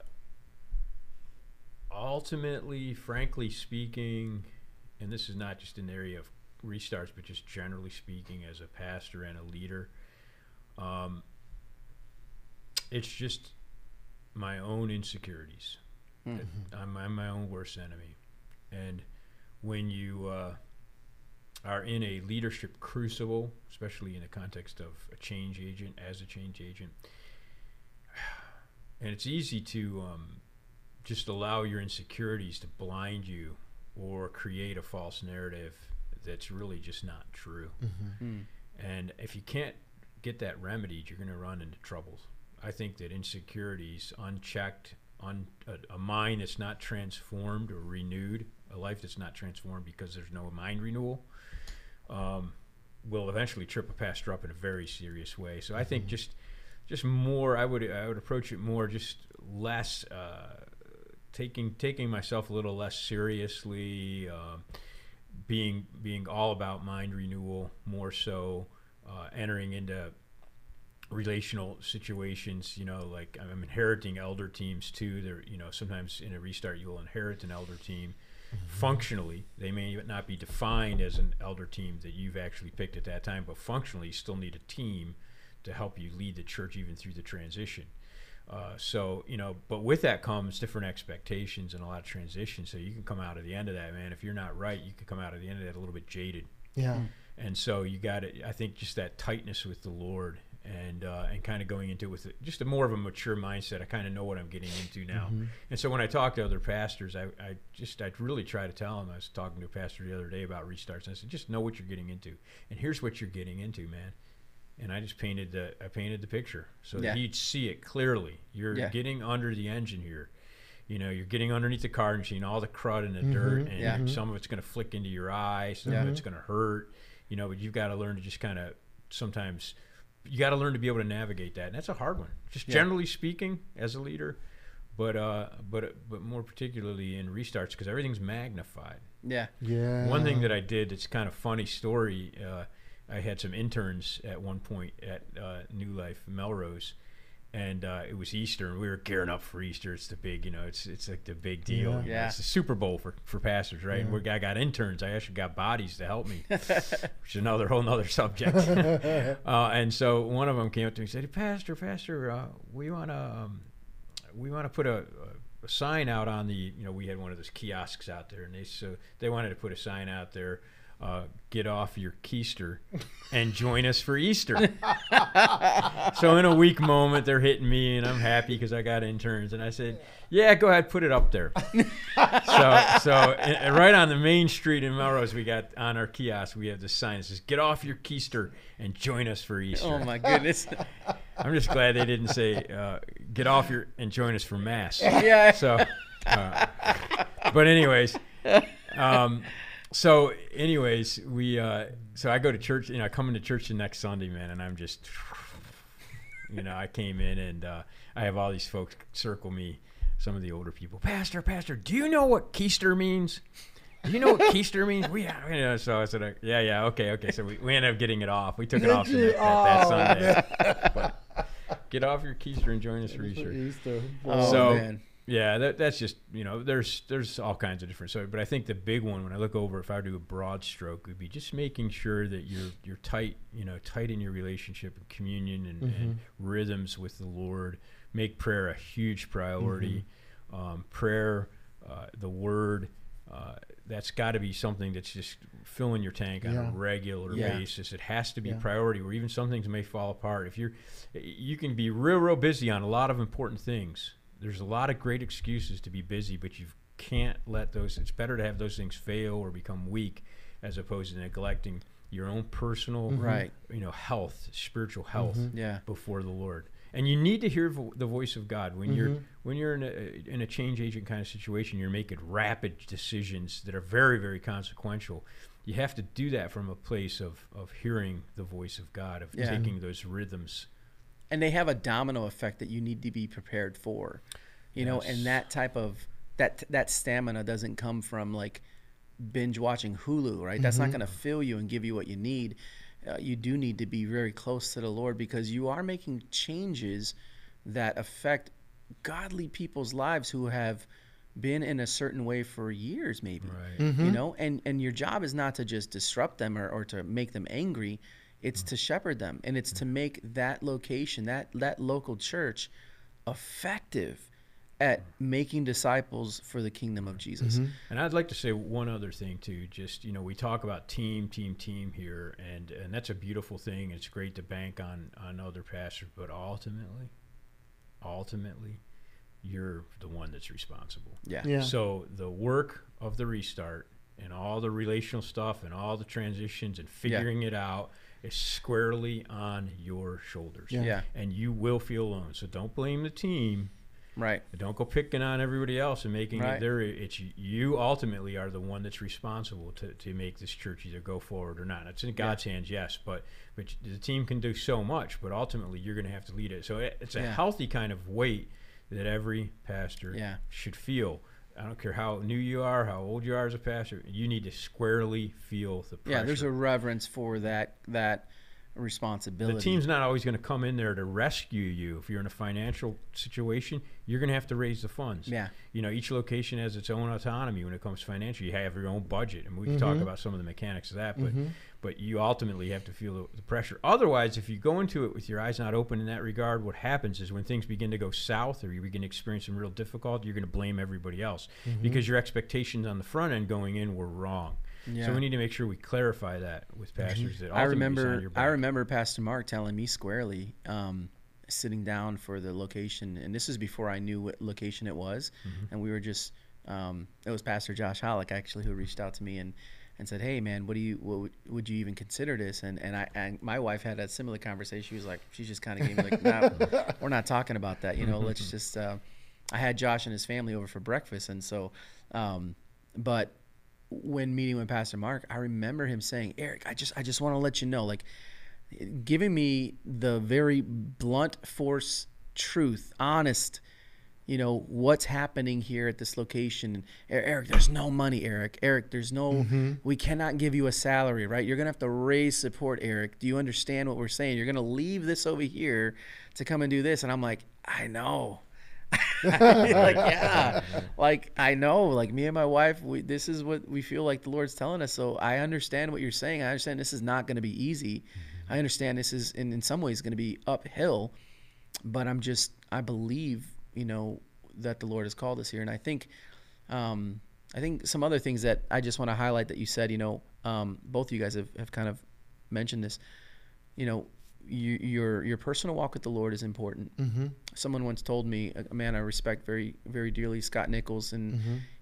ultimately, frankly speaking, and this is not just an area of restarts, but just generally speaking, as a pastor and a leader, um, it's just my own insecurities. That I'm, I'm my own worst enemy, and when you uh, are in a leadership crucible, especially in the context of a change agent, as a change agent, and it's easy to um, just allow your insecurities to blind you or create a false narrative that's really just not true. mm, And if you can't get that remedied, you're going to run into troubles. I think that insecurities, unchecked, on a, a mind that's not transformed or renewed, a life that's not transformed because there's no mind renewal, um, will eventually trip a pastor up in a very serious way. So I think just just more, I would I would approach it more just less. Uh, taking taking myself a little less seriously, um, being being all about mind renewal more so, uh, entering into relational situations. You know, like I'm inheriting elder teams too. There, you know, sometimes in a restart you'll inherit an elder team. Functionally, they may not be defined as an elder team that you've actually picked at that time, but functionally, you still need a team to help you lead the church even through the transition. Uh, so you know, but with that comes different expectations and a lot of transition. So you can come out of the end of that, man. If you're not right, you can come out of the end of that a little bit jaded. Yeah. And so you got it. I think just that tightness with the Lord and uh, and kind of going into it with just a more of a mature mindset. I kind of know what I'm getting into now. And so when I talk to other pastors, I, I just I really try to tell them. I was talking to a pastor the other day about restarts. And I said, just know what you're getting into, and here's what you're getting into, man. And I just painted the I painted the picture so Yeah. that he'd see it clearly. You're Yeah. getting under the engine here. You know, you're getting underneath the car and seeing all the crud and the dirt, and Yeah. some of it's going to flick into your eye, some Yeah. of it's going to hurt. You know, but you've got to learn to just kind of sometimes you got to learn to be able to navigate that, and that's a hard one. Just Yeah. generally speaking, as a leader, but uh, but but more particularly in restarts because everything's magnified. yeah. Yeah. One thing that I did that's kind of funny story. Uh, I had some interns at one point at uh, New Life Melrose, and uh, it was Easter, and we were gearing up for Easter. It's the big, you know, it's it's like the big deal. Yeah. Yeah. It's the Super Bowl for, for pastors, right? And we I got interns. I actually got bodies to help me, which is another whole other subject. uh, and so one of them came up to me and said, hey, "Pastor, Pastor, uh, we want to um, we want to put a, a, a sign out on the you know we had one of those kiosks out there, and they so they wanted to put a sign out there." Uh, get off your keister and join us for Easter. so in a weak moment, they're hitting me, and I'm happy because I got interns. And I said, "Yeah, go ahead, put it up there." so, so uh, right on the main street in Melrose, we got on our kiosk, we have this sign that says, "Get off your keister and join us for Easter." Oh my goodness. I'm just glad they didn't say, uh, "Get off your and join us for mass." yeah. So, uh, but anyways, um, so anyways, we uh, so I go to church. You know, I come into church the next Sunday, man, and I'm just, you know, I came in and uh, I have all these folks circle me. Some of the older people, Pastor, Pastor, do you know what keister means? Do you know what keister means? We, you know, so I said, uh, yeah, yeah, okay, okay. So we, we ended up getting it off. We took it Did off the next, that, that Oh, Sunday. But get off your keister and join us for Easter. Easter. Oh So- man. Yeah, that, that's just you know, there's there's all kinds of different. So, but I think the big one when I look over, if I were to do a broad stroke, would be just making sure that you're you're tight, you know, tight in your relationship and communion and, and rhythms with the Lord. Make prayer a huge priority. Um, prayer, uh, the Word, uh, that's got to be something that's just filling your tank on Yeah. a regular Yeah. basis. It has to be Yeah. priority, where even some things may fall apart. If you're, you can be real, real busy on a lot of important things. There's a lot of great excuses to be busy, but you can't let those. It's better to have those things fail or become weak, as opposed to neglecting your own personal, Right. you know, health, spiritual health Yeah. before the Lord. And you need to hear vo- the voice of God when you're Mhm. when you're in a in a change agent kind of situation. You're making rapid decisions that are very very consequential. You have to do that from a place of of hearing the voice of God, of Yeah. taking those rhythms. And they have a domino effect that you need to be prepared for you know and that type of that that stamina doesn't come from like binge watching hulu right? That's not going to fill you and give you what you need. Uh, you do need to be very close to the lord because you are making changes that affect godly people's lives who have been in a certain way for years maybe Right. you know? And and your job is not to just disrupt them or, or to make them angry it's to shepherd them and it's to make that location that that local church effective at making disciples for the kingdom of jesus mm-hmm. And I'd like to say one other thing too. Just you know, we talk about team, team, team here, and and that's a beautiful thing. It's great to bank on on other pastors, but ultimately, ultimately, you're the one that's responsible. yeah Yeah. So the work of the restart and all the relational stuff and all the transitions and figuring it out is squarely on your shoulders. Yeah. Yeah. And you will feel alone. So don't blame the team. right Don't go picking on everybody else and making Right. it there. It's you ultimately are the one that's responsible to, to make this church either go forward or not. It's in God's hands, yes, but but the team can do so much. But ultimately, you're going to have to lead it. So it, it's a Yeah. healthy kind of weight that every pastor Yeah. should feel. I don't care how new you are, how old you are as a pastor. You need to squarely feel the pressure. yeah there's a reverence for that that responsibility The team's not always going to come in there to rescue you. If you're in a financial situation, you're going to have to raise the funds. Yeah. You know, each location has its own autonomy when it comes to financial. You have your own budget, and we can talk mm-hmm. about some of the mechanics of that. But mm-hmm. But you ultimately have to feel the, pressure. Otherwise, if you go into it with your eyes not open in that regard, what happens is when things begin to go south or you begin to experience some real difficulty, you're going to blame everybody else because your expectations on the front end going in were wrong. Yeah. So we need to make sure we clarify that with pastors. That I ultimately it's on remember I remember Pastor Mark telling me squarely, um, sitting down for the location, and this is before I knew what location it was, Mm-hmm. and we were just um, it was Pastor Josh Hollick actually who reached out to me and and said, hey man, what do you what would, would you even consider this? And and I and my wife had a similar conversation. She was like, she just kind of gave me like, nah, we're not talking about that. You know, let's just. Uh, I had Josh and his family over for breakfast, and so, um, but when meeting with Pastor Mark, I remember him saying, "Eric, I just I just want to let you know, like, giving me the very blunt force truth, honest, you know, what's happening here at this location. And "Er- Eric, there's no money, Eric. Eric, there's no, we cannot give you a salary, right? You're gonna have to raise support, Eric. Do you understand what we're saying? You're gonna leave this over here to come and do this." And I'm like, I know. like yeah like i know like me and my wife we, this is what we feel like the lord's telling us so i understand what you're saying i understand this is not going to be easy i understand this is in, in some ways going to be uphill but i'm just i believe you know that the lord has called us here. And i think um i think some other things that i just want to highlight that you said you know um both of you guys have, have kind of mentioned this. You know you, your your personal walk with the lord is important. Mm-hmm. someone once told me a man I respect very very dearly, Scott Nichols, and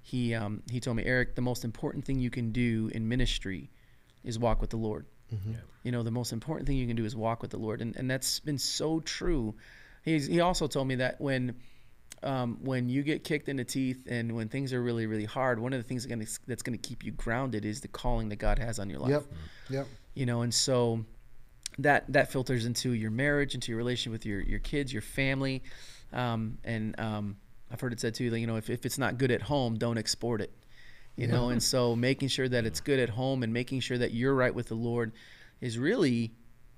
he um, he told me, Eric, the most important thing you can do in ministry is walk with the Lord. You know, the most important thing you can do is walk with the Lord, and and that's been so true. He's, he also told me that when um, when you get kicked in the teeth and when things are really really hard, one of the things that's gonna, that's going to keep you grounded is the calling that God has on your life Yep. Yep. you know and so that that filters into your marriage into your relation with your your kids your family um, and um, i've heard it said too that you know if, if it's not good at home don't export it you know and so making sure that it's good at home and making sure that you're right with the lord is really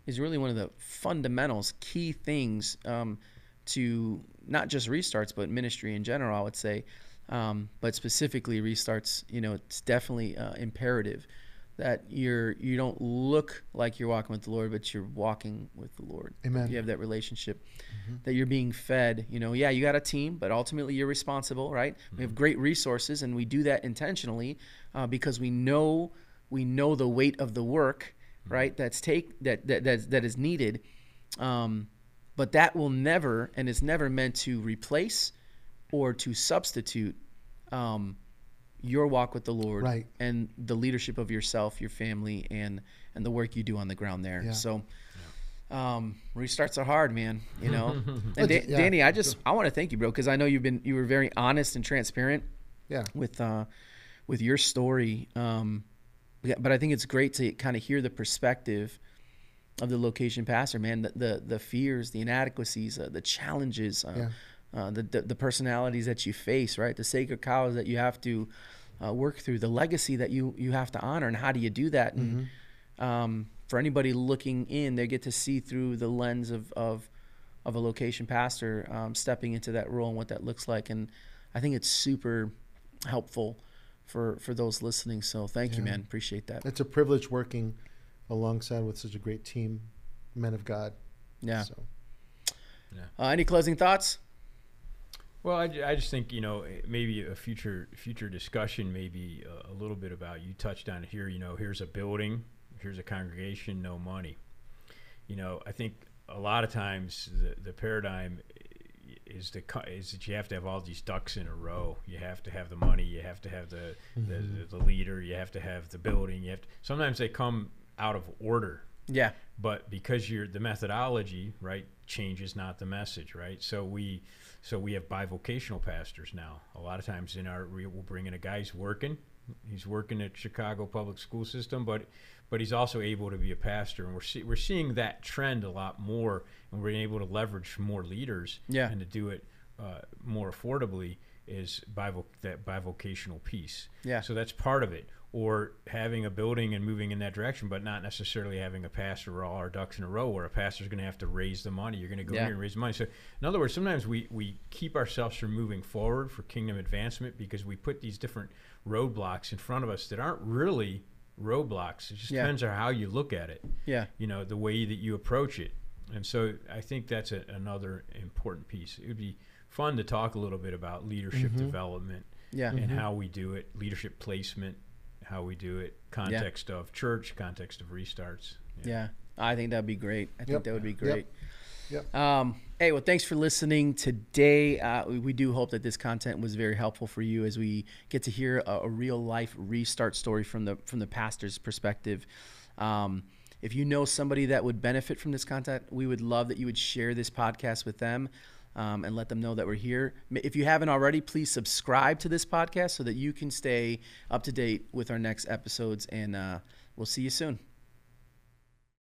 is really one of the fundamentals key things um, to not just restarts but ministry in general i would say um, but specifically restarts you know it's definitely uh, imperative that you're you don't look like you're walking with the Lord, but you're walking with the Lord. Amen. You have that relationship that you're being fed. You know, yeah, you got a team, but ultimately you're responsible, right? We have great resources, and we do that intentionally uh, because we know we know the weight of the work, right? That's take that that that, that is needed. Um, but that will never and is never meant to replace or to substitute um, your walk with the Lord Right. and the leadership of yourself, your family, and and the work you do on the ground there. Yeah. So um, restarts are hard, man. You know. And da- yeah. Danny, I just I want to thank you, bro, because I know you've been you were very honest and transparent Yeah. with uh, with your story. Um, yeah, but I think it's great to kind of hear the perspective of the location pastor, man. The the, the fears, the inadequacies, uh, the challenges, uh, Yeah. uh, the, the the personalities that you face, right? The sacred cows that you have to uh, work through, the legacy that you you have to honor, and how do you do that? And um, for anybody looking in, they get to see through the lens of of of a location pastor um, stepping into that role and what that looks like. And I think it's super helpful for for those listening. So thank you, man. Appreciate that. It's a privilege working alongside with such a great team, men of God. Yeah. So, Uh, any closing thoughts? Well, I, I just think you know maybe a future future discussion, maybe a, a little bit about you touched on it here. You know, here's a building, here's a congregation, no money. You know, I think a lot of times the the paradigm is the is that you have to have all these ducks in a row. You have to have the money, you have to have the the, the, the leader, you have to have the building. You have to, sometimes they come out of order. Yeah. but because you're the methodology right changes not the message right? So we so we have bivocational pastors now. A lot of times in our we will bring in a guy who's working. He's working at chicago public school system but but he's also able to be a pastor. And we're see, we're seeing that trend a lot more and we're able to leverage more leaders Yeah. and to do it uh, more affordably is bivo- that bivocational piece Yeah. so that's part of it. Or having a building and moving in that direction, but not necessarily having a pastor or all our ducks in a row where a pastor's going to have to raise the money. You're going to go Yeah. here and raise the money. So, in other words, sometimes we, we keep ourselves from moving forward for kingdom advancement because we put these different roadblocks in front of us that aren't really roadblocks. It just Yeah. depends on how you look at it, Yeah. you know, the way that you approach it. And so I think that's a, another important piece. It would be fun to talk a little bit about leadership development Yeah. and how we do it, leadership placement, how we do it, context of church, context of restarts. Yeah. I think that'd be great. I think Yep. that would be Yep. great. Yep. Um, hey, well, thanks for listening today. Uh, we, we do hope that this content was very helpful for you as we get to hear a, a real life restart story from the from the pastor's perspective. Um, if you know somebody that would benefit from this content, we would love that you would share this podcast with them um, and let them know that we're here. If you haven't already, please subscribe to this podcast so that you can stay up to date with our next episodes. And uh, we'll see you soon.